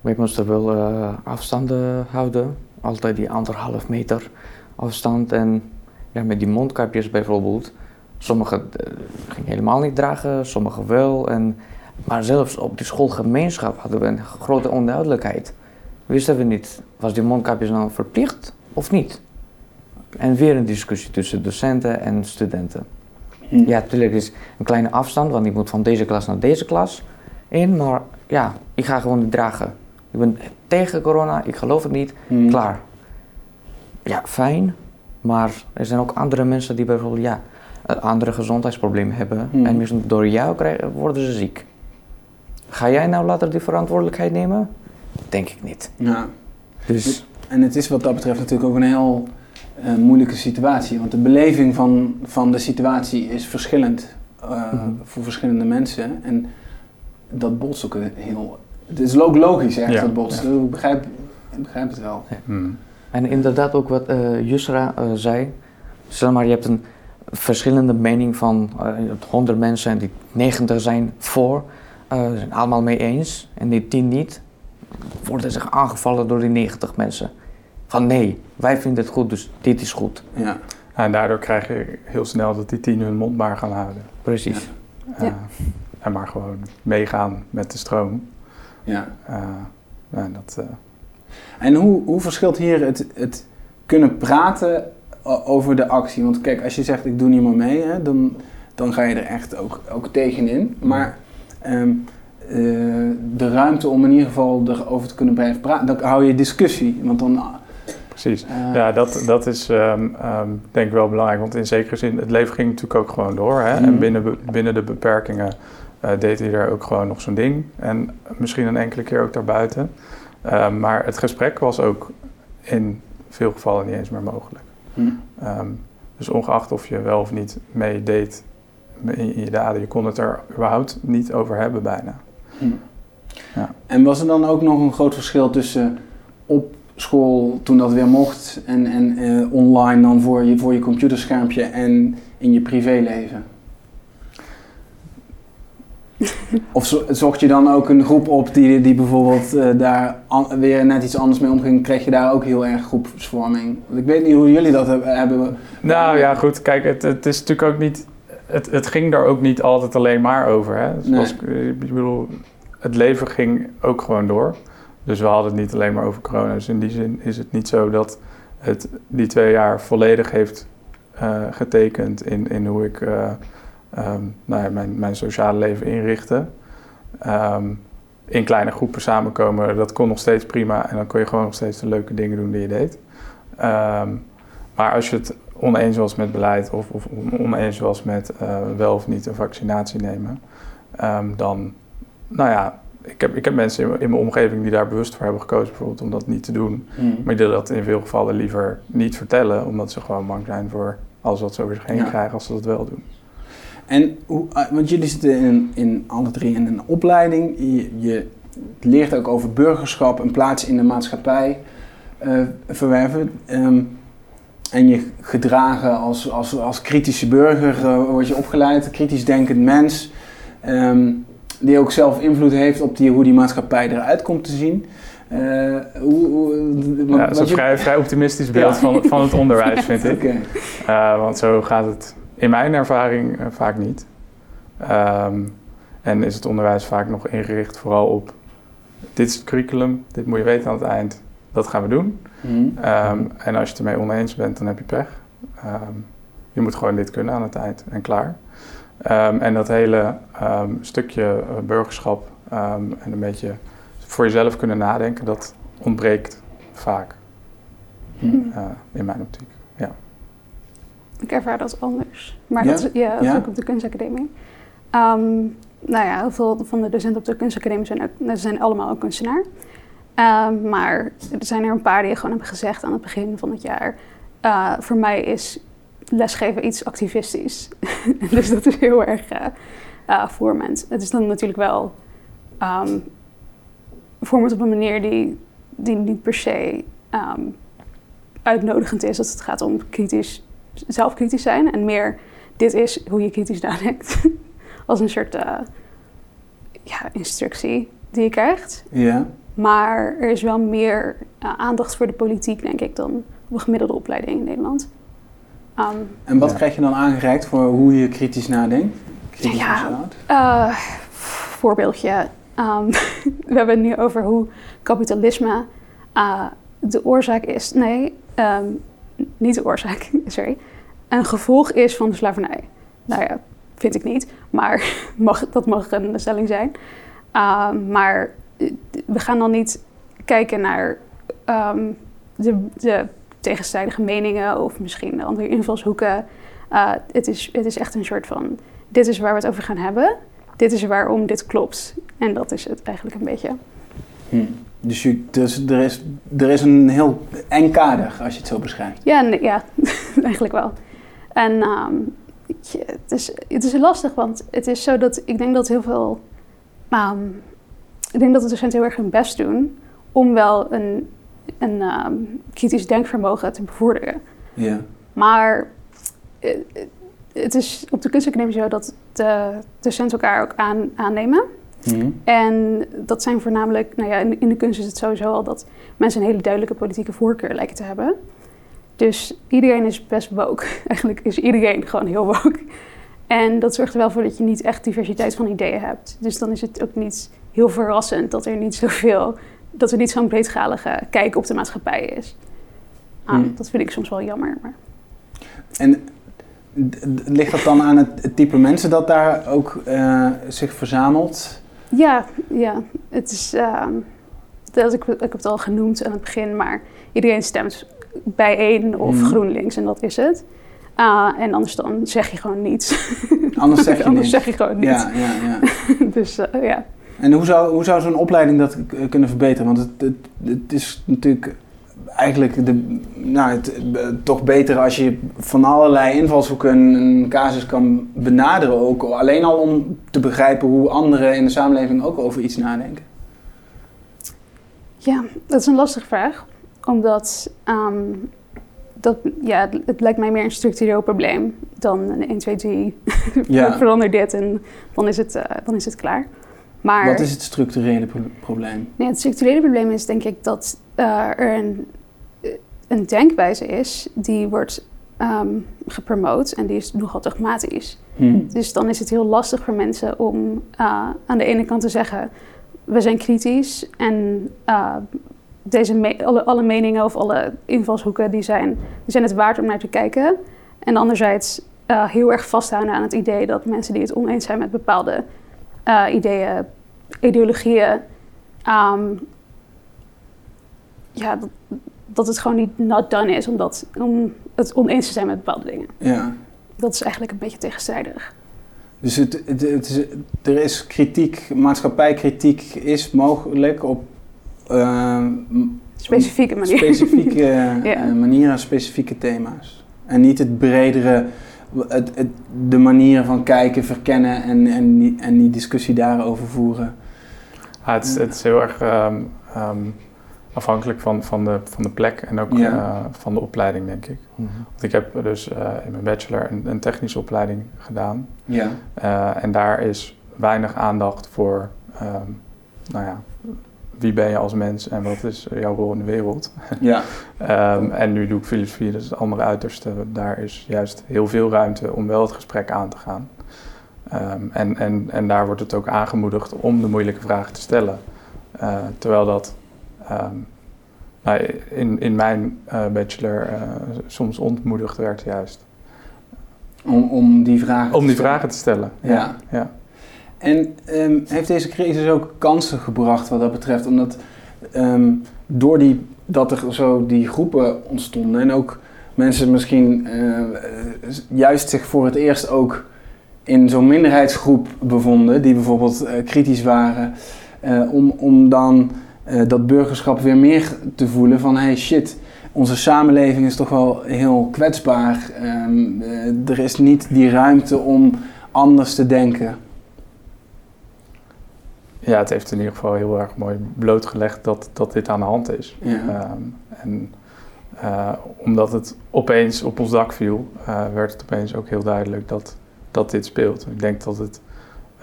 We moesten wel uh, afstanden houden. Altijd die anderhalf meter afstand. En ja, met die mondkapjes bijvoorbeeld. Sommigen uh, gingen helemaal niet dragen, sommigen wel. En, maar zelfs op die schoolgemeenschap hadden we een grote onduidelijkheid. Wisten we niet, was die mondkapjes nou verplicht of niet? En weer een discussie tussen docenten en studenten. Hm. Ja, natuurlijk is een kleine afstand, want ik moet van deze klas naar deze klas in, maar ja, ik ga gewoon niet dragen. Ik ben tegen corona, ik geloof het niet, hm. klaar. Ja, fijn, maar er zijn ook andere mensen die bijvoorbeeld ja, andere gezondheidsproblemen hebben hm. en misschien door jou krijgen, worden ze ziek. Ga jij nou later die verantwoordelijkheid nemen? Denk ik niet. Ja. Dus en het is wat dat betreft natuurlijk ook een heel uh, moeilijke situatie. Want de beleving van, van de situatie is verschillend uh, mm-hmm. voor verschillende mensen. En dat botst ook heel... Het is ook logisch ja. dat botst. Ja. Ik, begrijp, ik begrijp het wel. Ja. Mm. En inderdaad ook wat uh, Yusra zei. Stel maar, je hebt een verschillende mening van uh, 100 mensen en die 90 zijn voor, uh, zijn allemaal mee eens en die 10 niet worden zich aangevallen door die 90 mensen. Van nee, wij vinden het goed, dus dit is goed. Ja. En daardoor krijg je heel snel dat die tien hun mond maar gaan houden. Precies. Ja. Uh, en maar gewoon meegaan met de stroom. Ja. Uh, dat, uh... En hoe, hoe verschilt hier het, het kunnen praten over de actie? Want kijk, als je zegt ik doe niet meer mee, hè, dan, dan ga je er echt ook, ook tegenin. Maar um, uh, de ruimte om in ieder geval erover te kunnen blijven praten, dan hou je discussie. Want dan. Precies. Uh, ja, dat, dat is um, um, denk ik wel belangrijk. Want in zekere zin, het leven ging natuurlijk ook gewoon door. Hè? Mm. En binnen, binnen de beperkingen uh, deed hij er ook gewoon nog zo'n ding. En misschien een enkele keer ook daarbuiten. Um, maar het gesprek was ook in veel gevallen niet eens meer mogelijk. Mm. dus ongeacht of je wel of niet meedeed in je daden, je kon het er überhaupt niet over hebben bijna. Hm. Ja. En was er dan ook nog een groot verschil tussen op school toen dat weer mocht en, en uh, online dan voor je, voor je computerschermpje en in je privéleven? of zocht je dan ook een groep op die, die bijvoorbeeld uh, daar an, weer net iets anders mee omging? Kreeg je daar ook heel erg groepsvorming? Want ik weet niet hoe jullie dat hebben. Nou ja, goed. Kijk, het, het is natuurlijk ook niet het, het ging daar ook niet altijd alleen maar over. Hè? Dus nee. was, ik bedoel, het leven ging ook gewoon door. Dus we hadden het niet alleen maar over corona. Dus in die zin is het niet zo dat het die twee jaar volledig heeft eh, getekend in, in hoe ik eh, ehm, nou ja, mijn, mijn sociale leven inrichtte. Ehm, in kleine groepen samenkomen, dat kon nog steeds prima. En dan kon je gewoon nog steeds de leuke dingen doen die je deed. Ehm, maar als je het oneens was met beleid of, of oneens was met eh, wel of niet een vaccinatie nemen, dan, nou ja, ik heb, ik heb mensen in, in, mijn omgeving die daar bewust voor hebben gekozen, bijvoorbeeld om dat niet te doen. Mm. Maar die dat in veel gevallen liever niet vertellen, omdat ze gewoon bang zijn voor alles wat ze over zich heen krijgen als ze dat wel doen. En hoe, eh, want jullie zitten in, in alle drie in een opleiding. Je, je leert ook over burgerschap, een plaats in de maatschappij uh, verwerven. Um, en je gedragen als, als, als kritische burger uh, word je opgeleid, kritisch denkend mens. Um, die ook zelf invloed heeft op die, hoe die maatschappij eruit komt te zien. Uh, hoe, hoe, ja, dat is een vrij, vrij optimistisch beeld van, van het onderwijs, vind ik. Okay. Uh, want zo gaat het in mijn ervaring vaak niet. Um, en is het onderwijs vaak nog ingericht vooral op dit is het curriculum, dit moet je weten aan het eind, dat gaan we doen. Mm. Um, en als je het ermee oneens bent, dan heb je pech. Um, je moet gewoon dit kunnen aan het eind en klaar. Um, en dat hele um, stukje uh, burgerschap um, en een beetje voor jezelf kunnen nadenken, dat ontbreekt vaak uh, in mijn optiek. Ja. Ik ervaar dat anders. Maar ja? dat is, ja, dat ja? is ook op de kunstacademie. nou ja, heel veel van de docenten op de kunstacademie zijn, ook, zijn allemaal ook kunstenaar. Maar er zijn er een paar die gewoon hebben gezegd aan het begin van het jaar. Uh, voor mij is lesgeven iets activistisch. dus dat is heel erg uh, uh, vormend. Het is dan natuurlijk wel um, vormend op een manier die, die niet per se um, uitnodigend is als het gaat om kritisch, zelfkritisch zijn. En meer, dit is hoe je kritisch nadenkt. als een soort ja, instructie die je krijgt. Ja. Maar er is wel meer aandacht voor de politiek, denk ik, dan op een gemiddelde opleiding in Nederland. Um, en wat krijg je dan aangereikt voor hoe je kritisch nadenkt? Kritisch ja, uh, voorbeeldje. Um, we hebben het nu over hoe kapitalisme uh, de oorzaak is. Nee, um, niet de oorzaak, sorry. Een gevolg is van de slavernij. Nou ja, vind ik niet, maar mag, dat mag een stelling zijn. maar we gaan dan niet kijken naar de, de tegenstrijdige meningen of misschien andere invalshoeken. Uh, het, is, het is echt een soort van: dit is waar we het over gaan hebben. Dit is waarom dit klopt. En dat is het eigenlijk een beetje. Hm. Dus, je, dus er, is, er is een heel eng kader als je het zo beschrijft. Ja, ja eigenlijk wel. En um, het, is, het is lastig, want het is zo dat ik denk dat heel veel. Um, ik denk dat de docenten heel erg hun best doen om wel een een um, kritisch denkvermogen te bevorderen. Ja. Maar uh, het is op de kunstacademie zo dat de docenten elkaar ook aan, aannemen. Mm. En dat zijn voornamelijk, nou ja, in, in, de kunst is het sowieso al dat mensen een hele duidelijke politieke voorkeur lijken te hebben. Dus iedereen is best woke. Eigenlijk is iedereen gewoon heel woke. En dat zorgt er wel voor dat je niet echt diversiteit van ideeën hebt. Dus dan is het ook niet heel verrassend dat er niet zoveel dat er niet zo'n breedschalige kijk op de maatschappij is. Ah, hmm. Dat vind ik soms wel jammer. Maar. En ligt dat dan aan het, type mensen dat daar ook uh, zich verzamelt? Ja, ja. Het is, uh, dat, ik, ik heb het al genoemd aan het begin, maar iedereen stemt bij één of hmm. GroenLinks en dat is het. Uh, en anders dan zeg je gewoon niets. Anders zeg je, anders zeg je gewoon niets. Ja, ja, ja. dus ja. En hoe zou, hoe zou zo'n opleiding dat kunnen verbeteren? Want het, het, het is natuurlijk eigenlijk de, nou, het, toch beter als je van allerlei invalshoeken een casus kan benaderen. Ook alleen al om te begrijpen hoe anderen in de samenleving ook over iets nadenken. Ja, dat is een lastige vraag. Omdat um, dat, ja, het lijkt mij meer een structureel probleem dan een 1, 2, 3. Ja. Verander dit en dan is het, uh, dan is het klaar. Maar, Wat is het structurele probleem? Nee, het structurele probleem is denk ik dat uh, er een, eh, een denkwijze is die wordt um, gepromoot en die is nogal dogmatisch. Hmm. Dus dan is het heel lastig voor mensen om uh, aan de ene kant te zeggen: we zijn kritisch en uh, deze alle, alle, meningen of alle invalshoeken die zijn, die zijn het waard om naar te kijken. En anderzijds heel erg vasthouden aan het idee dat mensen die het oneens zijn met bepaalde uh, ideeën, ideologieën, um, ja, dat, dat, het gewoon niet not done is omdat, om het oneens te zijn met bepaalde dingen. Ja. Dat is eigenlijk een beetje tegenstrijdig. Dus het, het, het is, er is kritiek, maatschappijkritiek is mogelijk op uh, specifieke manieren. Specifieke ja. manieren, specifieke thema's. En niet het bredere het, het, de manier van kijken, verkennen en, en, die, en die discussie daarover voeren. Ja, het, het is heel erg um, um, afhankelijk van, van, de, van de plek en ook ja. uh, van de opleiding, denk ik. Mm -hmm. Want ik heb dus uh, in mijn bachelor een, een, technische opleiding gedaan. Ja. Uh, en daar is weinig aandacht voor, um, nou ja, wie ben je als mens en wat is jouw rol in de wereld. Ja. um, en nu doe ik filosofie, dat is het andere uiterste. Daar is juist heel veel ruimte om wel het gesprek aan te gaan. Um, en, en, en daar wordt het ook aangemoedigd om de moeilijke vragen te stellen. Uh, terwijl dat um, nou, in, in mijn uh, bachelor uh, soms ontmoedigd werd juist. Om, om die vragen om die vragen te stellen. Ja. ja. ja. En um, heeft deze crisis ook kansen gebracht wat dat betreft? Omdat um, door die, dat er zo die groepen ontstonden en ook mensen misschien uh, juist zich voor het eerst ook in zo'n minderheidsgroep bevonden, die bijvoorbeeld uh, kritisch waren, om, om dan dat burgerschap weer meer te voelen van hey shit, onze samenleving is toch wel heel kwetsbaar. Um, er is niet die ruimte om anders te denken. Ja, het heeft in ieder geval heel erg mooi blootgelegd dat, dat dit aan de hand is. Ja. Um, en uh, omdat het opeens op ons dak viel, uh, werd het opeens ook heel duidelijk dat, dat dit speelt. Ik denk dat het,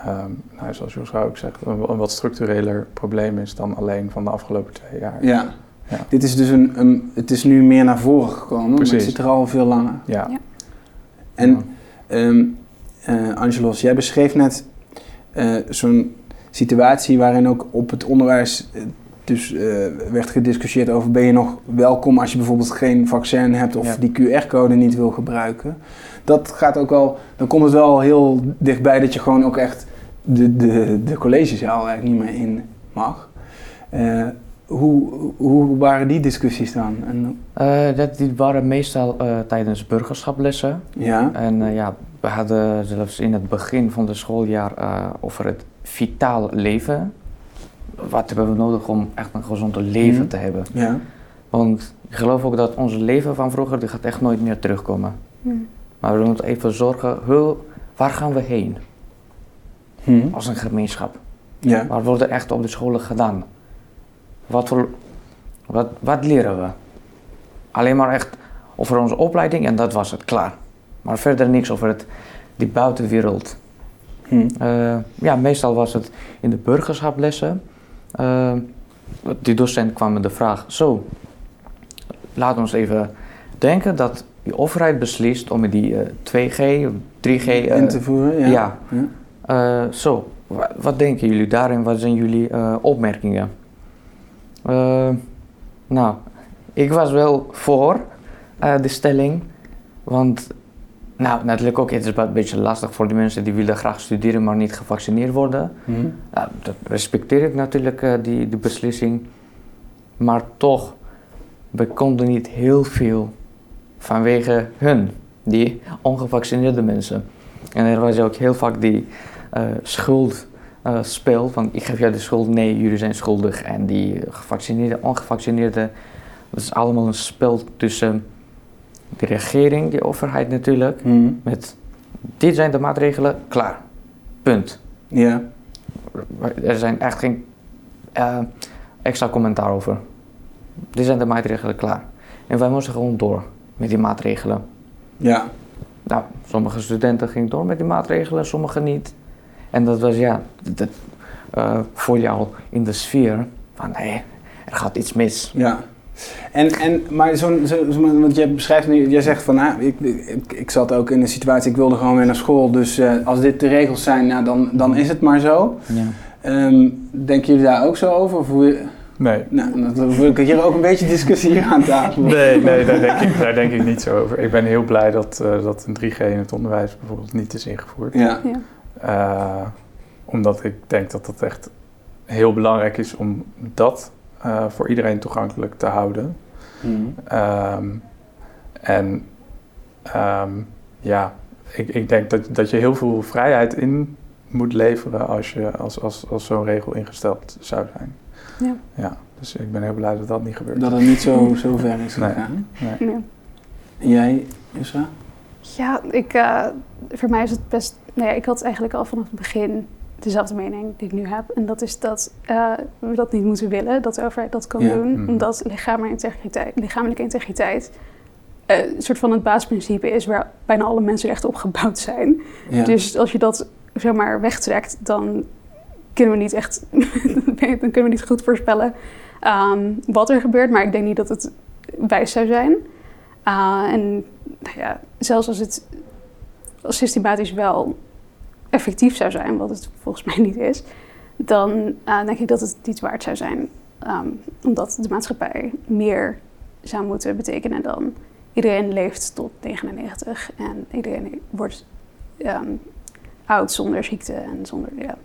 um, nou, zoals Jos ook zegt, een, een, wat structureler probleem is dan alleen van de afgelopen twee jaar. Ja. ja. Dit is dus een, een, het is nu meer naar voren gekomen, Precies. maar het zit er al veel langer. Ja. ja. En um, uh, Angelos, jij beschreef net zo'n situatie waarin ook op het onderwijs dus uh, werd gediscussieerd over ben je nog welkom als je bijvoorbeeld geen vaccin hebt of ja. die QR-code niet wil gebruiken. Dat gaat ook al, dan komt het wel heel dichtbij dat je gewoon ook echt de, de, de collegezaal eigenlijk niet meer in mag. Uh, hoe, hoe waren die discussies dan? En, uh, dat, die waren meestal tijdens burgerschaplessen. Ja. En ja, we hadden zelfs in het begin van het schooljaar over het vitaal leven. Wat hebben we nodig om echt een gezond leven mm. te hebben? Ja. Want ik geloof ook dat ons leven van vroeger, die gaat echt nooit meer terugkomen. Mm. Maar we moeten even zorgen, hoe, waar gaan we heen? Mm. Als een gemeenschap. Ja. Wat wordt er echt op de scholen gedaan? Wat, voor, wat, wat leren we? Alleen maar echt over onze opleiding en dat was het, klaar. Maar verder niks over het, die buitenwereld. Hmm. Uh, ja, meestal was het in de burgerschaplessen. Uh, die docent kwam met de vraag: Zo, laat ons even denken dat de overheid beslist om die uh, 2G, 3G in te voeren. Ja. ja. ja. zo, wat, wat, denken jullie daarin? Wat zijn jullie opmerkingen? Nou, ik was wel voor de stelling, want nou, natuurlijk ook. Het is een beetje lastig voor die mensen die willen graag studeren, maar niet gevaccineerd worden. Mm. Nou, dat respecteer ik natuurlijk, uh, die, die beslissing. Maar toch, we konden niet heel veel vanwege hun, die ongevaccineerde mensen. En er was ook heel vaak die schuld uh, spel van ik geef jou de schuld, nee, jullie zijn schuldig. En die gevaccineerde, ongevaccineerde, dat is allemaal een spel tussen de regering, de overheid natuurlijk, mm. met dit zijn de maatregelen, klaar. Punt. Ja. Er zijn echt geen uh, extra commentaar over. Dit zijn de maatregelen, klaar. En wij moesten gewoon door met die maatregelen. Ja. Nou, sommige studenten gingen door met die maatregelen, sommige niet. En dat was ja, dat, uh, voel je al in de sfeer van nee, er gaat iets mis. Ja. En, en, maar zo'n, zo, zo, want jij beschrijft nu, jij zegt van, nou, ik, ik, ik zat ook in een situatie, ik wilde gewoon weer naar school, dus uh, als dit de regels zijn, nou, dan, dan is het maar zo. Ja. Um, denken jullie daar ook zo over? Of hoe, Nee. Nou, dan wil ik hier ook een beetje discussie hier aan tafel. Nee, nee daar, denk ik, daar denk ik niet zo over. Ik ben heel blij dat, uh, dat een 3G in het onderwijs bijvoorbeeld niet is ingevoerd. Ja. Ja. Uh, omdat ik denk dat het echt heel belangrijk is om dat uh, voor iedereen toegankelijk te houden. Mm. Um, en um, ja, ik, ik denk dat, dat je heel veel vrijheid in moet leveren als, je, als, als, als zo'n regel ingesteld zou zijn. Ja. ja. Dus ik ben heel blij dat dat niet gebeurt. Dat het niet zo, zo ver is Nee. gegaan. Nee. En jij, Isra? Ja, ik, eh, voor mij is het best. Nou ja, ik had eigenlijk al vanaf het begin dezelfde mening die ik nu heb. En dat is dat eh, we dat niet moeten willen, dat de overheid dat kan Ja. doen. Mhm. Omdat lichamelijke integriteit, lichamelijke integriteit eh, een soort van het basisprincipe is waar bijna alle mensenrechten op gebouwd zijn. Ja. Dus als je dat zomaar wegtrekt, dan kunnen we niet echt, dan kunnen we niet goed voorspellen ehm, wat er gebeurt. Maar ik denk niet dat het wijs zou zijn. Ah, en nou ja, zelfs als het systematisch wel effectief zou zijn, wat het volgens mij niet is, dan eh, denk ik dat het niet waard zou zijn. Ehm, omdat de maatschappij meer zou moeten betekenen dan iedereen leeft tot 99 en iedereen wordt ehm, oud zonder ziekte en zonder, ja.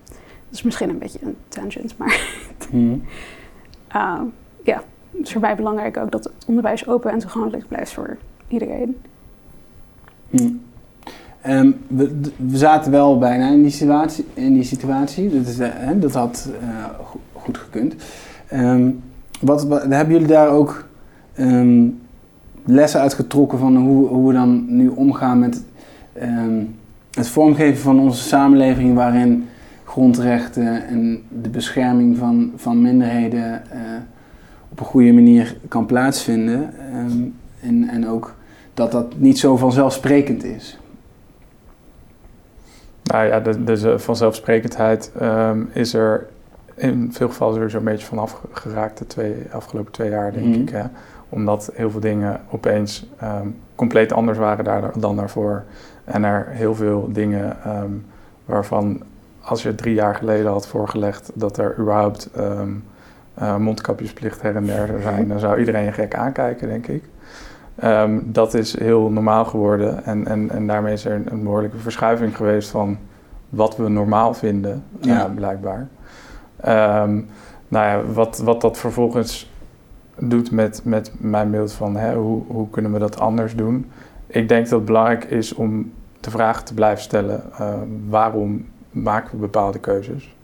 Dat is misschien een beetje een tangent, maar Mhm. uh, ja, het is voor mij belangrijk ook dat het onderwijs open en toegankelijk blijft voor iedereen. Hm. Ehm, we, zaten wel bijna in die situatie. In die situatie. Dat, is, eh, dat had eh, go- goed gekund. Ehm, wat, hebben jullie daar ook ehm, lessen uit getrokken van hoe, hoe we dan nu omgaan met het vormgeven van onze samenleving waarin grondrechten en de bescherming van, van minderheden eh, op een goede manier kan plaatsvinden. En, en ook dat dat niet zo vanzelfsprekend is. Nou ja, de, de vanzelfsprekendheid ehm, is er in veel gevallen sowieso een beetje vanaf geraakt de twee, afgelopen twee jaar, denk Mhm. ik. Hè? Omdat heel veel dingen opeens ehm, compleet anders waren daar, dan daarvoor. En er heel veel dingen ehm, waarvan als je drie jaar geleden had voorgelegd dat er überhaupt eh, mondkapjesplicht her en der zou zijn, dan zou iedereen je gek aankijken, denk ik. Ehm, dat is heel normaal geworden en, en, en daarmee is er een, een behoorlijke verschuiving geweest van wat we normaal vinden, Ja. eh, blijkbaar. Ehm, nou ja, wat, wat dat vervolgens doet met, met mijn beeld van hè, hoe, hoe kunnen we dat anders doen. Ik denk dat het belangrijk is om de vraag te blijven stellen: eh, waarom maken we bepaalde keuzes?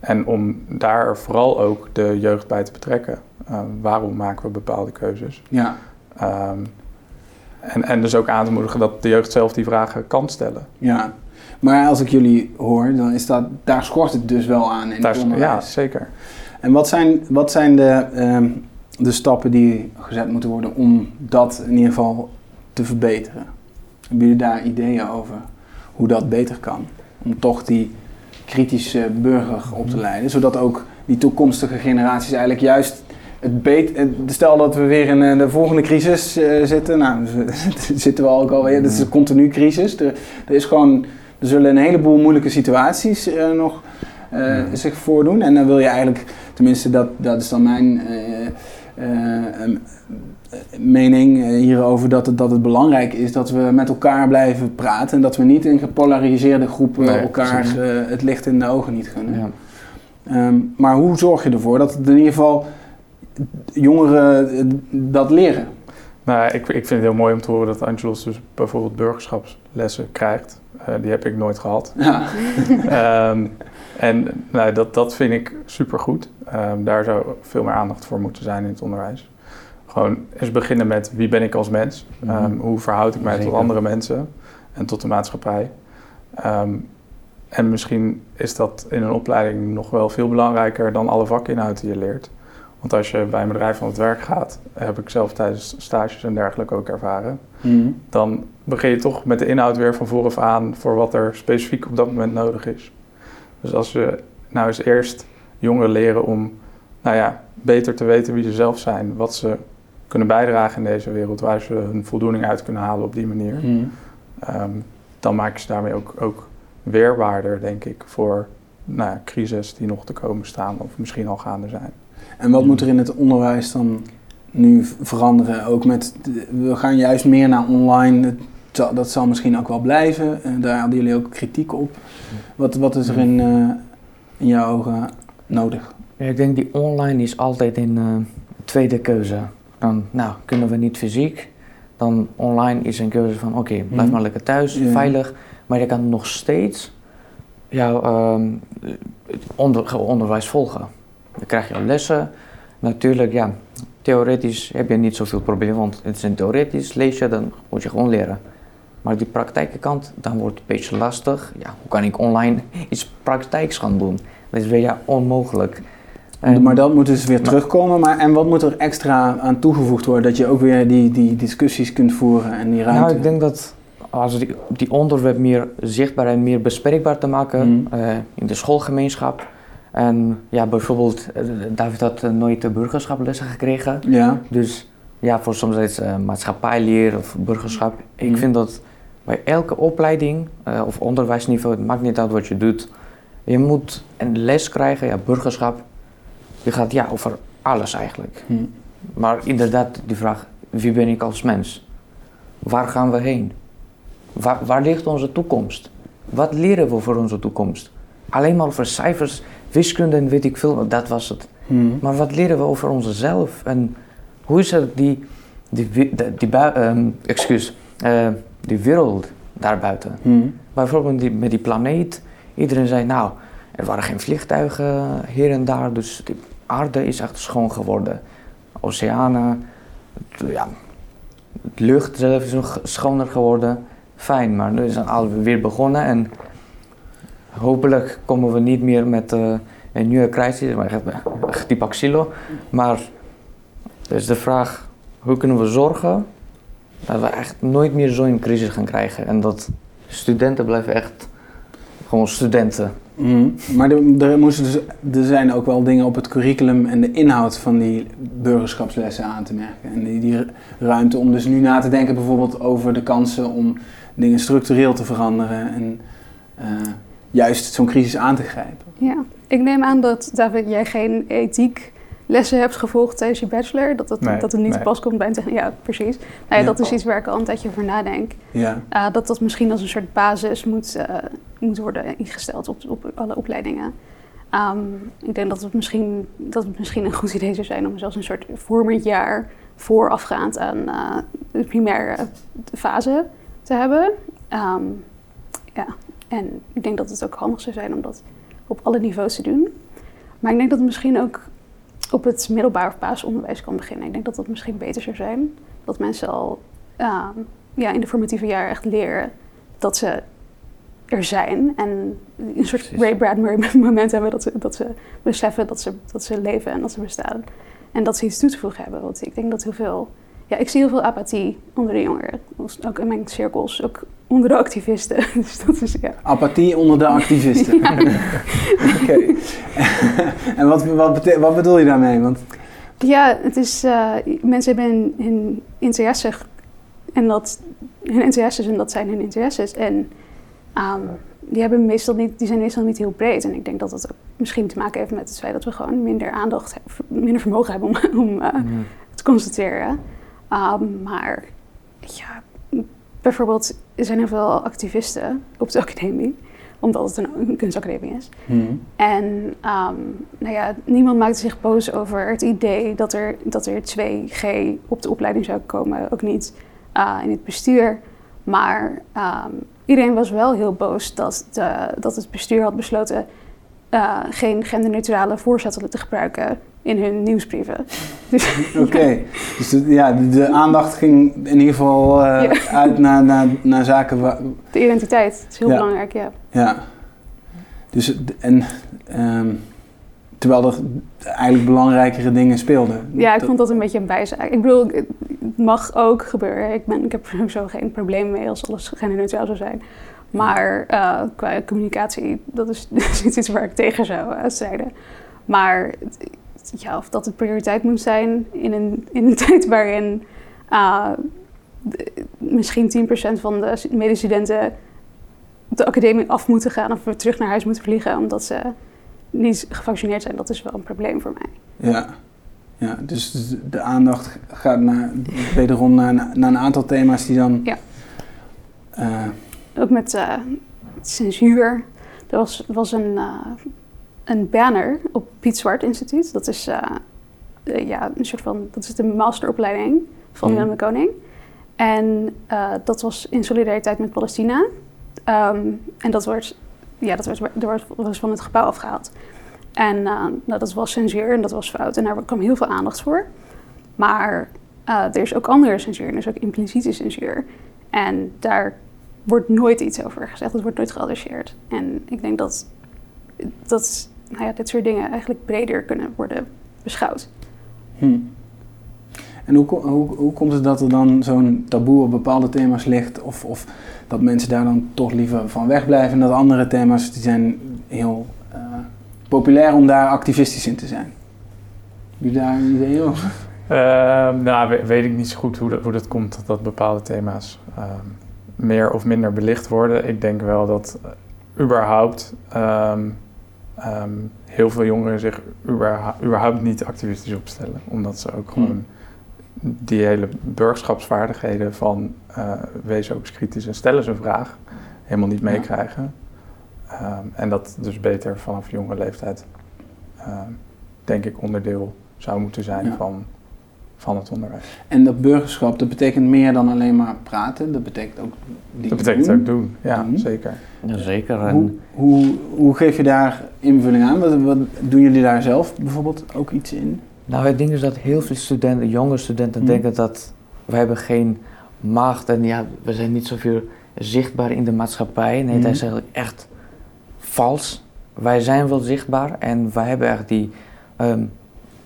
En om daar vooral ook de jeugd bij te betrekken. Eh, waarom maken we bepaalde keuzes? Ja, Ehm, en, en dus ook aan te moedigen dat de jeugd zelf die vragen kan stellen. ja. Maar als ik jullie hoor, dan is dat, daar schort het dus wel aan in Daar onderwijs. ja, zeker. En wat zijn, wat zijn de, ehm, de stappen die gezet moeten worden om dat in ieder geval te verbeteren? Hebben jullie daar ideeën over hoe dat beter kan? Om toch die kritische burger op te leiden, zodat ook die toekomstige generaties eigenlijk juist het. Stel dat we weer in eh, de volgende crisis eh, zitten, nou, zitten we ook alweer, dit is een continu crisis. Er, er is gewoon, er zullen een heleboel moeilijke situaties eh, nog Ja. zich voordoen. En dan wil je eigenlijk, tenminste dat, dat is dan mijn mening hierover, dat het, dat het belangrijk is dat we met elkaar blijven praten. En dat we niet in gepolariseerde groepen Nee, elkaar het licht in de ogen niet gunnen. Ja. Ehm, maar hoe zorg je ervoor dat het in ieder geval jongeren eh, dat leren? Nou, ik, ik vind het heel mooi om te horen dat Angelos dus bijvoorbeeld burgerschapslessen krijgt. Eh, die heb ik nooit gehad. Ja. Ehm, en nou, dat, dat vind ik supergoed. Ehm daar zou veel meer aandacht voor moeten zijn in het onderwijs. Gewoon eens beginnen met wie ben ik als mens? Mhm. hoe verhoud ik mij tot andere mensen en tot de maatschappij? En misschien is dat in een opleiding nog wel veel belangrijker dan alle vakinhoud die je leert. Want als je bij een bedrijf van het werk gaat, heb ik zelf tijdens stages en dergelijke ook ervaren, Mhm. dan begin je toch met de inhoud weer van vooraf aan voor wat er specifiek op dat moment nodig is. Dus als we nou eens eerst jongeren leren om nou ja, beter te weten wie ze zelf zijn, wat ze kunnen bijdragen in deze wereld, waar ze hun voldoening uit kunnen halen op die manier, Mhm. ehm, dan maken ze daarmee ook, ook weerbaarder, denk ik, voor nou ja, crisis die nog te komen staan of misschien al gaande zijn. En wat moet er in het onderwijs dan nu veranderen? Ook met, we gaan juist meer naar online. Dat zal misschien ook wel blijven. Eh, daar hadden jullie ook kritiek op. Wat, wat is er in, eh, in jouw ogen nodig? Ik denk die online is altijd een eh, tweede keuze. Dan, nou, kunnen we niet fysiek, dan online is een keuze van oké, blijf Mhm. maar lekker thuis, veilig. Maar je kan nog steeds jouw ehm, onder, onderwijs volgen. Dan krijg je lessen. Natuurlijk, ja, theoretisch heb je niet zoveel problemen, want het is een theoretisch, lees je, dan moet je gewoon leren. Maar die praktijkenkant, dan wordt het een beetje lastig. Ja, hoe kan ik online iets praktijks gaan doen? Dat is weer ja, onmogelijk. En- maar dat moet dus weer Maar- terugkomen. Maar, en wat moet er extra aan toegevoegd worden? Dat je ook weer die, die discussies kunt voeren en die ruimte... Nou, ik denk dat als die, die onderwerp meer zichtbaar en meer bespreekbaar te maken Mhm. eh, in de schoolgemeenschap. En ja, bijvoorbeeld, eh, David had eh, nooit de burgerschaplessen gekregen. Ja, Dus ja, voor soms is het eh, maatschappijleer of burgerschap. Ik Mhm. vind dat bij elke opleiding of onderwijsniveau, het maakt niet uit wat je doet. Je moet een les krijgen, ja, burgerschap. Je gaat ja, over alles eigenlijk. Hm. Maar inderdaad, die vraag: wie ben ik als mens? Waar gaan we heen? Waar, waar ligt onze toekomst? Wat leren we voor onze toekomst? Alleen maar over cijfers, wiskunde en weet ik veel, dat was het. Hm. Maar wat leren we over onszelf? En hoe is het die, die, die, ehm, excuus, eh, die wereld daarbuiten? Hm. Bijvoorbeeld die, met die planeet. Iedereen zei, nou, er waren geen vliegtuigen hier en daar, dus de aarde is echt schoon geworden. Oceanen, het- ja, de lucht zelf is nog schoner geworden. Fijn, maar nu is het alweer begonnen en hopelijk komen we niet meer met eh, een nieuwe crisis, maar echt type Axilo. Maar dus de vraag, hoe kunnen we zorgen dat we echt nooit meer zo'n crisis gaan krijgen en dat studenten blijven echt gewoon studenten. Mhm. Maar er, er, moesten dus, er zijn ook wel dingen op het curriculum en de inhoud van die burgerschapslessen aan te merken. En die, die ruimte om dus nu na te denken bijvoorbeeld over de kansen om dingen structureel te veranderen en eh, juist zo'n crisis aan te grijpen. Ja, ik neem aan dat, David, jij geen ethiek lessen hebt gevolgd tijdens je bachelor. Dat het, Nee, dat het niet nee. te pas komt bij een Ja, precies. Nou ja, Ja. Dat is iets waar ik al een tijdje over nadenk. Ja. Uh, dat dat misschien als een soort basis moet, uh, moet worden ingesteld op, op alle opleidingen. Um, ik denk dat het, misschien, dat het misschien een goed idee zou zijn om zelfs een soort vormend jaar voorafgaand aan uh, de primaire fase te hebben. Um, ja, en ik denk dat het ook handig zou zijn om dat op alle niveaus te doen. Maar ik denk dat het misschien ook op het middelbaar of basisonderwijs kan beginnen. Ik denk dat dat misschien beter zou zijn. Dat mensen al um, ja, in de formatieve jaren echt leren dat ze er zijn. En een soort Precies. Ray Bradbury moment hebben dat ze, dat ze beseffen dat ze, dat ze leven en dat ze bestaan. En dat ze iets toe te voegen hebben. Want ik denk dat heel veel... Ja, ik zie heel veel apathie onder de jongeren. Ook in mijn cirkels, ook onder de activisten. Dus dat is, ja. Apathie onder de activisten. Oké. en wat, wat, wat bedoel je daarmee? Want, Ja, het is, uh, mensen hebben hun, interesse en dat hun interesses en dat zijn hun interesses. En um, die, hebben meestal niet, die zijn meestal niet heel breed. En ik denk dat dat ook misschien te maken heeft met het feit dat we gewoon minder aandacht, minder vermogen hebben om, om uh, Mm. te constateren. Um, maar ja, bijvoorbeeld, er zijn heel veel activisten op de academie, omdat het een, een kunstacademie is. hmm. En um, nou ja, niemand maakte zich boos over het idee dat er, dat er 2G op de opleiding zou komen. Ook niet uh, in het bestuur. Maar um, iedereen was wel heel boos dat, de, dat het bestuur had besloten uh, geen genderneutrale voorzetten te gebruiken in hun nieuwsbrieven. Dus, Oké, okay. dus de, ja, de, aandacht ging in ieder geval uh, ja. uit naar, naar, naar zaken waar... De identiteit is heel ja. belangrijk, ja. Ja, dus en... Um, terwijl er eigenlijk belangrijkere dingen speelden. Ja, ik vond dat een beetje een bijzaak. Ik bedoel, het mag ook gebeuren. Ik, ben, ik heb er zo geen probleem mee als alles genderneutraal zou zijn. Maar uh, qua communicatie, dat is, dat is iets waar ik tegen zou uh, strijden. Maar ja, of dat het prioriteit moet zijn in een, in een tijd waarin uh, de, misschien 10% van de medestudenten op de academie af moeten gaan of weer terug naar huis moeten vliegen omdat ze niet gevaccineerd zijn. Dat is wel een probleem voor mij. Ja, ja dus de aandacht gaat naar, wederom naar, naar een aantal thema's die dan... Ja. eh, Ook met eh, censuur. Er was, was een, eh, een banner op Piet Zwart Instituut. Dat is, eh, ja, een soort van, dat is de masteropleiding van. Willem de Koning. En eh, dat was in solidariteit met Palestina. Ehm, en dat wordt, ja, dat werd, er wordt, was van het gebouw afgehaald. En eh, nou, dat was censuur en dat was fout. En daar kwam heel veel aandacht voor. Maar er is ook andere censuur. En er is ook impliciete censuur. En daar wordt nooit iets over gezegd. Het wordt nooit geadresseerd. En ik denk dat, dat nou ja, dit soort dingen eigenlijk breder kunnen worden beschouwd. hm. En hoe, hoe, hoe komt het dat er dan zo'n taboe op bepaalde thema's ligt? Of, of dat mensen daar dan toch liever van wegblijven? En dat andere thema's die zijn heel eh, populair om daar activistisch in te zijn? Heb je daar een idee over? Ehm, nou, we- weet ik niet zo goed hoe dat, hoe dat komt dat, dat bepaalde thema's ehm, meer of minder belicht worden. Ik denk wel dat eh, überhaupt ehm, ehm, heel veel jongeren zich überha- überhaupt niet activistisch opstellen. Omdat ze ook gewoon die hele burgerschapsvaardigheden van eh, wees ook eens kritisch en stel eens een vraag helemaal niet Ja. meekrijgen. Ehm, en dat dus beter vanaf jonge leeftijd, ehm, denk ik, onderdeel zou moeten zijn Ja. van, van het onderwijs. En dat burgerschap, dat betekent meer dan alleen maar praten. Dat betekent ook dingen Dat betekent doen. ook doen, ja, zeker. Jazeker. Hoe, En hoe, hoe geef je daar invulling aan? Wat, wat doen jullie daar zelf bijvoorbeeld ook iets in? Nou, het ding is dat heel veel studenten, jonge studenten, Hmm. denken dat we hebben geen macht en ja, we zijn niet zoveel zichtbaar in de maatschappij. Nee, Hmm. dat is eigenlijk echt vals. Wij zijn wel zichtbaar en wij hebben echt die ehm,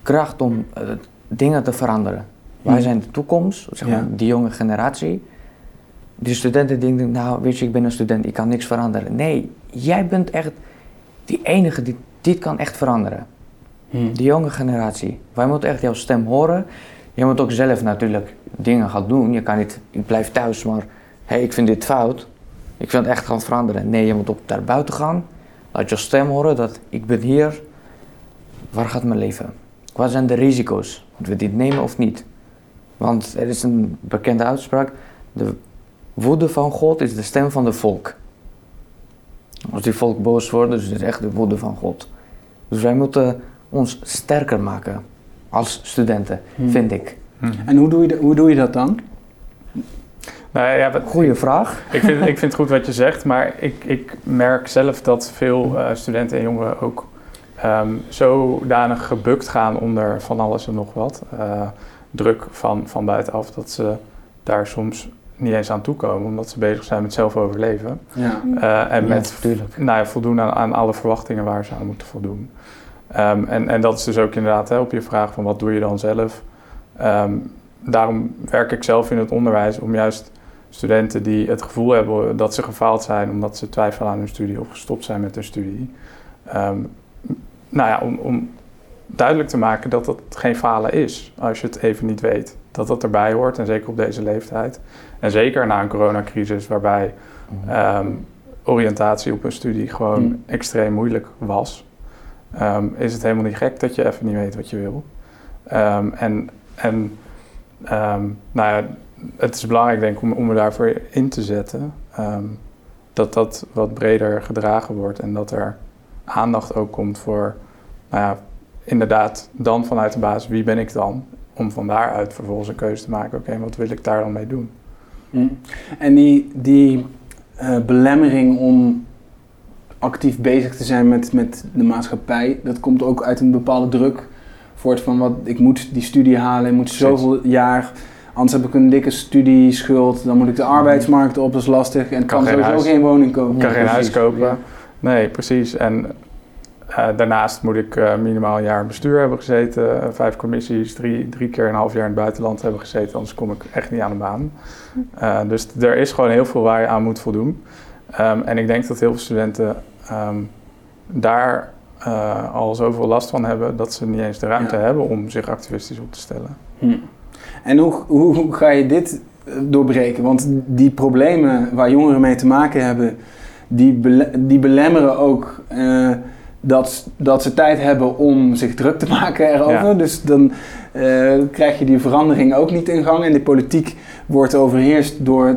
kracht om eh, dingen te veranderen. Wij Hmm. zijn de toekomst, zeg maar, Ja. die jonge generatie. Die studenten denken, nou weet je, ik ben een student, ik kan niks veranderen. Nee, jij bent echt die enige die dit kan echt veranderen. De jonge generatie. Wij moeten echt jouw stem horen. Je moet ook zelf natuurlijk dingen gaan doen. Je kan niet, ik blijf thuis, maar hey, ik vind dit fout. Ik wil het echt gaan veranderen. Nee, je moet ook daar buiten gaan. Laat je stem horen dat ik ben hier. Waar gaat mijn leven? Wat zijn de risico's? Moeten we dit nemen of niet? Want er is een bekende uitspraak. De woede van God is de stem van de volk. Als die volk boos wordt, dus het is echt de woede van God. Dus wij moeten ons sterker maken als studenten, Hmm. vind ik. En hoe doe, je, de- hoe doe je dat dan? Nou ja, wat, Goeie vraag. ik, vind, ik vind het goed wat je zegt, maar ik, ik merk zelf dat veel eh, studenten en jongeren ook ehm, zodanig gebukt gaan onder van alles en nog wat. eh, druk van, van buitenaf, dat ze daar soms niet eens aan toekomen, omdat ze bezig zijn met zelf overleven. Ja. Eh, en Ja, met natuurlijk. nou ja, voldoen aan, aan alle verwachtingen waar ze aan moeten voldoen. Ehm, en, en dat is dus ook inderdaad hè, op je vraag van wat doe je dan zelf. Ehm, daarom werk ik zelf in het onderwijs om juist studenten die het gevoel hebben dat ze gefaald zijn omdat ze twijfelen aan hun studie of gestopt zijn met hun studie. Nou ja, om, om duidelijk te maken dat dat geen falen is als je het even niet weet. Dat dat erbij hoort en zeker op deze leeftijd. En zeker na een coronacrisis waarbij ehm, oriëntatie op een studie gewoon Hmm. extreem moeilijk was, ehm, is het helemaal niet gek dat je even niet weet wat je wil. Ehm, en en nou ja, het is belangrijk denk ik om, om er daarvoor in te zetten. dat dat wat breder gedragen wordt en dat er aandacht ook komt voor, nou ja, inderdaad, dan vanuit de basis, wie ben ik dan? Om van daaruit vervolgens een keuze te maken, oké, wat wil ik daar dan mee doen? Hm. En die, die eh, belemmering om actief bezig te zijn met, met de maatschappij, dat komt ook uit een bepaalde druk voort van wat ik moet die studie halen, ik moet Precies. zoveel jaar, anders heb ik een dikke studieschuld, dan moet ik de arbeidsmarkt op, dat is lastig en Kan kan, geen sowieso huis- geen woning kopen. Kan geen huis kopen. Ja. Nee, precies. En eh, daarnaast moet ik eh, minimaal een jaar in bestuur hebben gezeten, eh, vijf commissies, drie, drie keer een half jaar in het buitenland hebben gezeten, anders kom ik echt niet aan de baan. Eh, dus er is gewoon heel veel waar je aan moet voldoen. Ehm, en ik denk dat heel veel studenten ehm, daar al zoveel last van hebben dat ze niet eens de ruimte Ja. hebben om zich activistisch op te stellen. Hm. En hoe, hoe, hoe ga je dit doorbreken? Want die problemen waar jongeren mee te maken hebben, die, bele- die belemmeren ook eh, dat, dat ze tijd hebben om zich druk te maken erover. Ja. Dus dan eh, krijg je die verandering ook niet in gang. En de politiek wordt overheerst door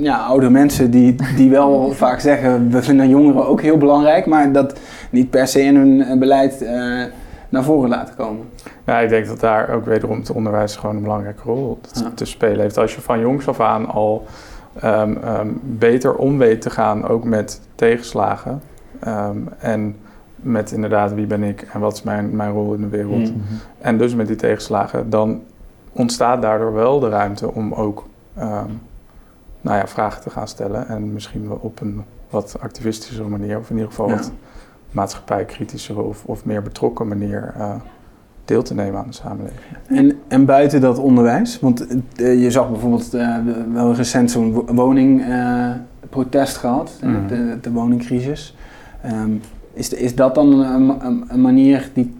ja, oude mensen die, die wel vaak zeggen... we vinden jongeren ook heel belangrijk, maar dat niet per se in hun eh, beleid naar voren laten komen. Ja, ik denk dat daar ook wederom het onderwijs gewoon een belangrijke rol te spelen heeft. Als je van jongs af aan al ehm, ehm, beter om weet te gaan, ook met tegenslagen. ehm, en met inderdaad wie ben ik en wat is mijn, mijn rol in de wereld. Mm. En dus met die tegenslagen, dan ontstaat daardoor wel de ruimte om ook nou ja, vragen te gaan stellen. En misschien wel op een wat activistischere manier, of in ieder geval Ja. wat maatschappijkritischer of, of meer betrokken manier eh, deel te nemen aan de samenleving. En, en buiten dat onderwijs, want eh, je zag bijvoorbeeld eh, wel recent zo'n wo- woningprotest gehad, eh, Mhm. de, de woningcrisis. Ehm, is, de- is dat dan een, een, een manier die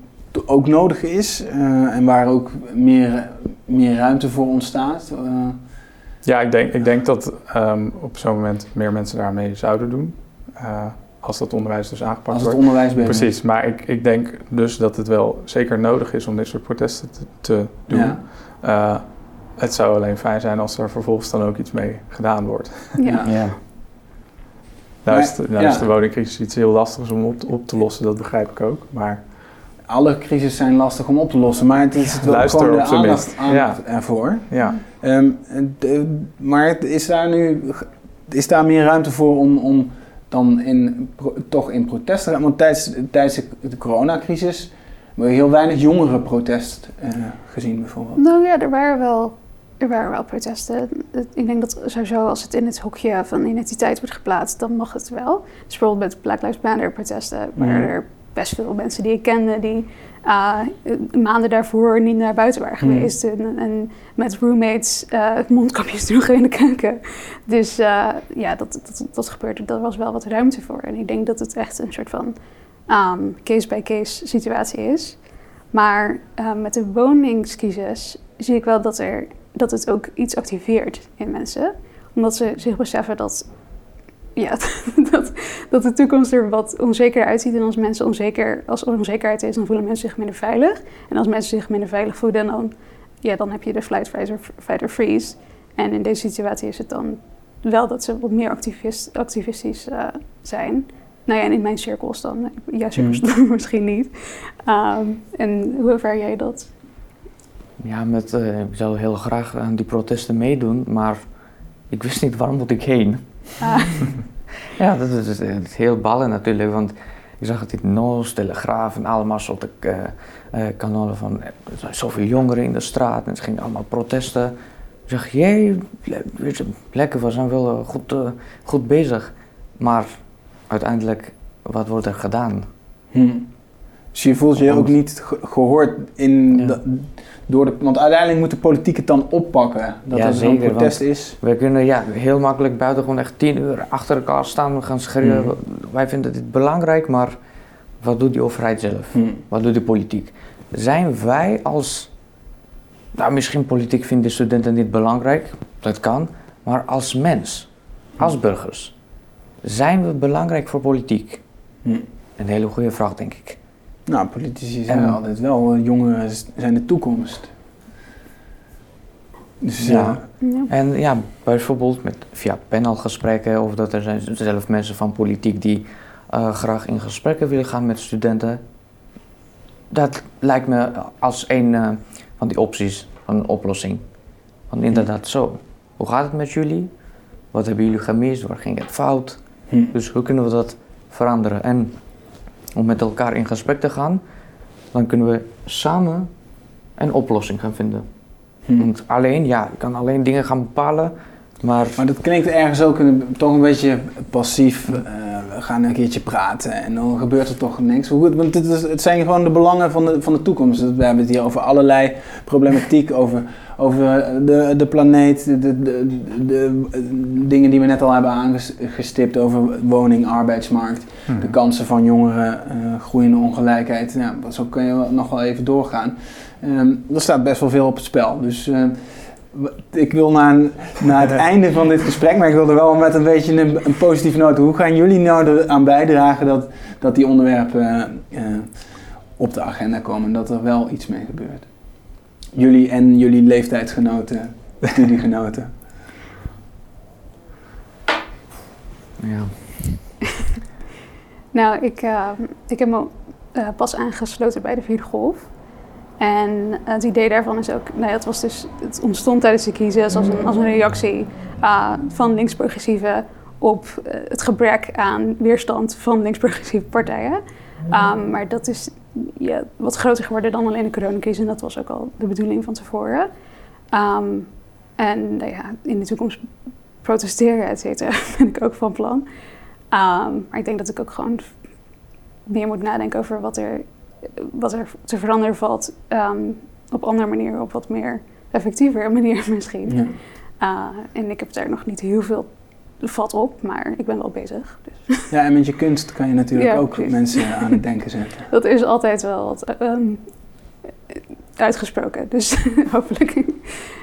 ook nodig is eh, en waar ook meer, meer ruimte voor ontstaat? Eh, Ja, ik denk, ik denk dat ehm, op zo'n moment meer mensen daarmee zouden doen. Als dat onderwijs dus aangepakt als het wordt. onderwijs beter Precies, maar ik, ik denk dus dat het wel zeker nodig is om dit soort protesten te, te doen. Ja. Eh, het zou alleen fijn zijn als er vervolgens dan ook iets mee gedaan wordt. Ja. Ja. Ja. Nou, is, de, nou ja. is de woningcrisis iets heel lastigs om op, op te lossen, dat begrijp ik ook. Maar Alle crises zijn lastig om op te lossen, maar het is wel Luister gewoon de op zijn aandacht, minst. aandacht ervoor. ja, Ehm, de- maar is daar nu is daar meer ruimte voor om, om dan in, pro- toch in protest gaan? Want tijdens, tijdens de, coronacrisis hebben we heel weinig jongere protest eh, gezien bijvoorbeeld. Nou ja, er waren wel, er waren wel protesten. Ik denk dat sowieso als het in het hokje van identiteit wordt geplaatst, dan mag het wel. Dus bijvoorbeeld met Black Lives Matter protesten waren er best veel mensen die ik kende die ah, maanden daarvoor niet naar buiten waren Mhm. geweest. En, en met roommates eh mondkapjes droegen in de keuken. Dus eh, ja, dat, dat, dat gebeurde. Daar was wel wat ruimte voor. En ik denk dat het echt een soort van ehm, case-by-case situatie is. Maar eh, met de woningscrisis zie ik wel dat, er, dat het ook iets activeert in mensen. Omdat ze zich beseffen dat, ja, dat, dat de toekomst er wat onzeker uitziet. En als mensen onzeker, als er onzekerheid is, dan voelen mensen zich minder veilig. En als mensen zich minder veilig voelen, dan, ja, dan heb je de flight, fight or, fight or freeze. En in deze situatie is het dan wel dat ze wat meer activist, activistisch eh, zijn. Nou ja, en in mijn cirkels dan. Jouw cirkels misschien niet. Ehm, en hoe ervaar jij dat? Ja, met, eh, ik zou heel graag aan die protesten meedoen, maar ik wist niet waar moet ik heen. Ah, Ja, dat is, dat is heel ballen natuurlijk, want ik zag het in NOS, Telegraaf en allemaal soorten eh, eh, kanalen van eh, er zijn zoveel jongeren in de straat en ze gingen allemaal protesten. Ik zeg, jee, le- weet je, lekker, we zijn wel eh, goed, eh, goed bezig. Maar uiteindelijk, wat wordt er gedaan? Hm. Dus je voelt je ook niet ge- gehoord in Ja. de- door de... Want uiteindelijk moet de politiek het dan oppakken. Dat Ja, er zeker, protest is. We kunnen ja, heel makkelijk buiten gewoon echt tien uur achter elkaar staan. We gaan schreeuwen. Mhm. Wij vinden dit belangrijk, maar wat doet die overheid zelf? Hm. Wat doet de politiek? Zijn wij als. Nou, misschien politiek vinden studenten niet belangrijk, dat kan. Maar als mens, als burgers, zijn we belangrijk voor politiek? Een hele goede vraag, denk ik. Nou, politici zijn En- altijd wel, eh, jongeren zijn de toekomst. Dus Ja. ja. ja. En ja, bijvoorbeeld met, via panelgesprekken of dat er zijn zelf mensen van politiek die eh, graag in gesprekken willen gaan met studenten. Dat lijkt me als een eh, van die opties van een oplossing. Van inderdaad zo. Hoe gaat het met jullie? Wat hebben jullie gemist? Waar ging het fout? Hm. Dus hoe kunnen we dat veranderen? En om met elkaar in gesprek te gaan, dan kunnen we samen een oplossing gaan vinden. Hm. Want alleen, ja, je kan alleen dingen gaan bepalen, maar Maar dat klinkt ergens ook een, toch een beetje passief. eh, we gaan een keertje praten en dan gebeurt er toch niks. Hoe, want het, is, het zijn gewoon de belangen van de, van de toekomst. We hebben het hier over allerlei problematiek, over, over de, de planeet, de, de, de, de dingen die we net al hebben aangestipt, over woning, arbeidsmarkt, Mhm. de kansen van jongeren, eh, groeiende ongelijkheid. Ja, zo kun je nog wel even doorgaan. Ehm, er staat best wel veel op het spel. Dus eh, ik wil naar, naar het einde van dit gesprek, maar ik wilde wel met een beetje een, een positieve noot. Hoe gaan jullie nou eraan bijdragen dat, dat die onderwerpen uh, op de agenda komen en dat er wel iets mee gebeurt? Jullie en jullie leeftijdsgenoten, studiegenoten. Ja. nou, ik, uh, ik heb me uh, pas aangesloten bij de vierde golf. En het idee daarvan is ook, nou ja, het, was dus, het ontstond tijdens de crisis als een, als een reactie uh, van linksprogressieven op uh, het gebrek aan weerstand van linksprogressieve partijen. Um, maar dat is ja, wat groter geworden dan alleen de coronacrisis en dat was ook al de bedoeling van tevoren. Um, en nou ja, in de toekomst protesteren, et cetera, ben ik ook van plan. Um, maar ik denk dat ik ook gewoon meer moet nadenken over wat er wat er te veranderen valt um, op andere manieren, op wat meer effectievere manier misschien. Ja. Uh, en ik heb daar nog niet heel veel vat op, maar ik ben wel bezig. Dus. Ja, en met je kunst kan je natuurlijk ja, ook precies. mensen aan het denken zetten. Dat is altijd wel wat um, uitgesproken, dus hopelijk,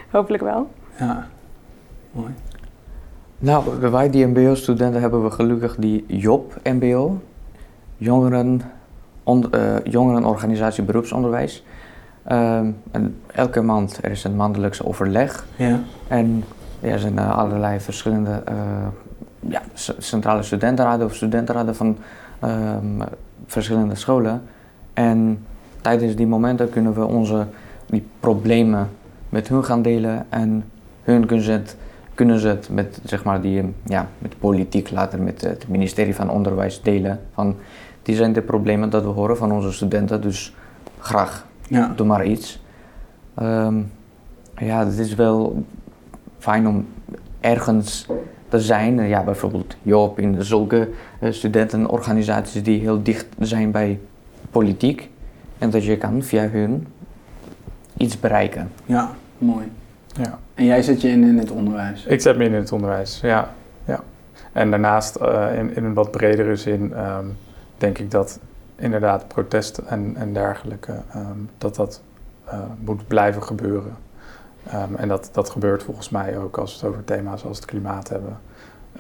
hopelijk wel. Ja, mooi. Nou, wij die MBO-studenten hebben we gelukkig die Job-MBO, jongeren on, uh, jongerenorganisatie beroepsonderwijs. Um, en elke maand er is een maandelijkse overleg. Ja. En er zijn uh, allerlei verschillende uh, ja, centrale studentenraden of studentenraden van um, verschillende scholen. En tijdens die momenten kunnen we onze die problemen met hun gaan delen en hun kunnen ze het, kunnen ze het met, zeg maar, die, ja, met politiek later met het ministerie van Onderwijs delen. Van, die zijn de problemen dat we horen van onze studenten. Dus graag, ja. doe maar iets. Um, ja, het is wel fijn om ergens te zijn. Ja, bijvoorbeeld Joop in zulke uh, studentenorganisaties die heel dicht zijn bij politiek. En dat je kan via hun iets bereiken. Ja, mooi. Ja. En jij zet je in in het onderwijs? Ik zet me in in het onderwijs, ja. ja. En daarnaast uh, in, in een wat bredere zin um, denk ik dat inderdaad protest en, en dergelijke, um, dat dat uh, moet blijven gebeuren. Um, en dat, dat gebeurt volgens mij ook als we het over thema's als het klimaat hebben.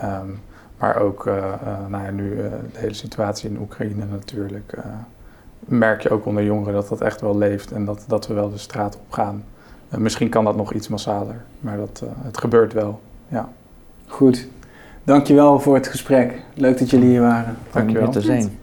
Um, maar ook uh, uh, nou ja, nu de hele situatie in Oekraïne natuurlijk. merk je ook onder jongeren dat dat echt wel leeft en dat, dat we wel de straat op gaan. misschien kan dat nog iets massaler, maar dat, het gebeurt wel. Ja. Goed, Dankjewel voor het gesprek. Leuk dat jullie hier waren. Dankjewel. Om te zijn.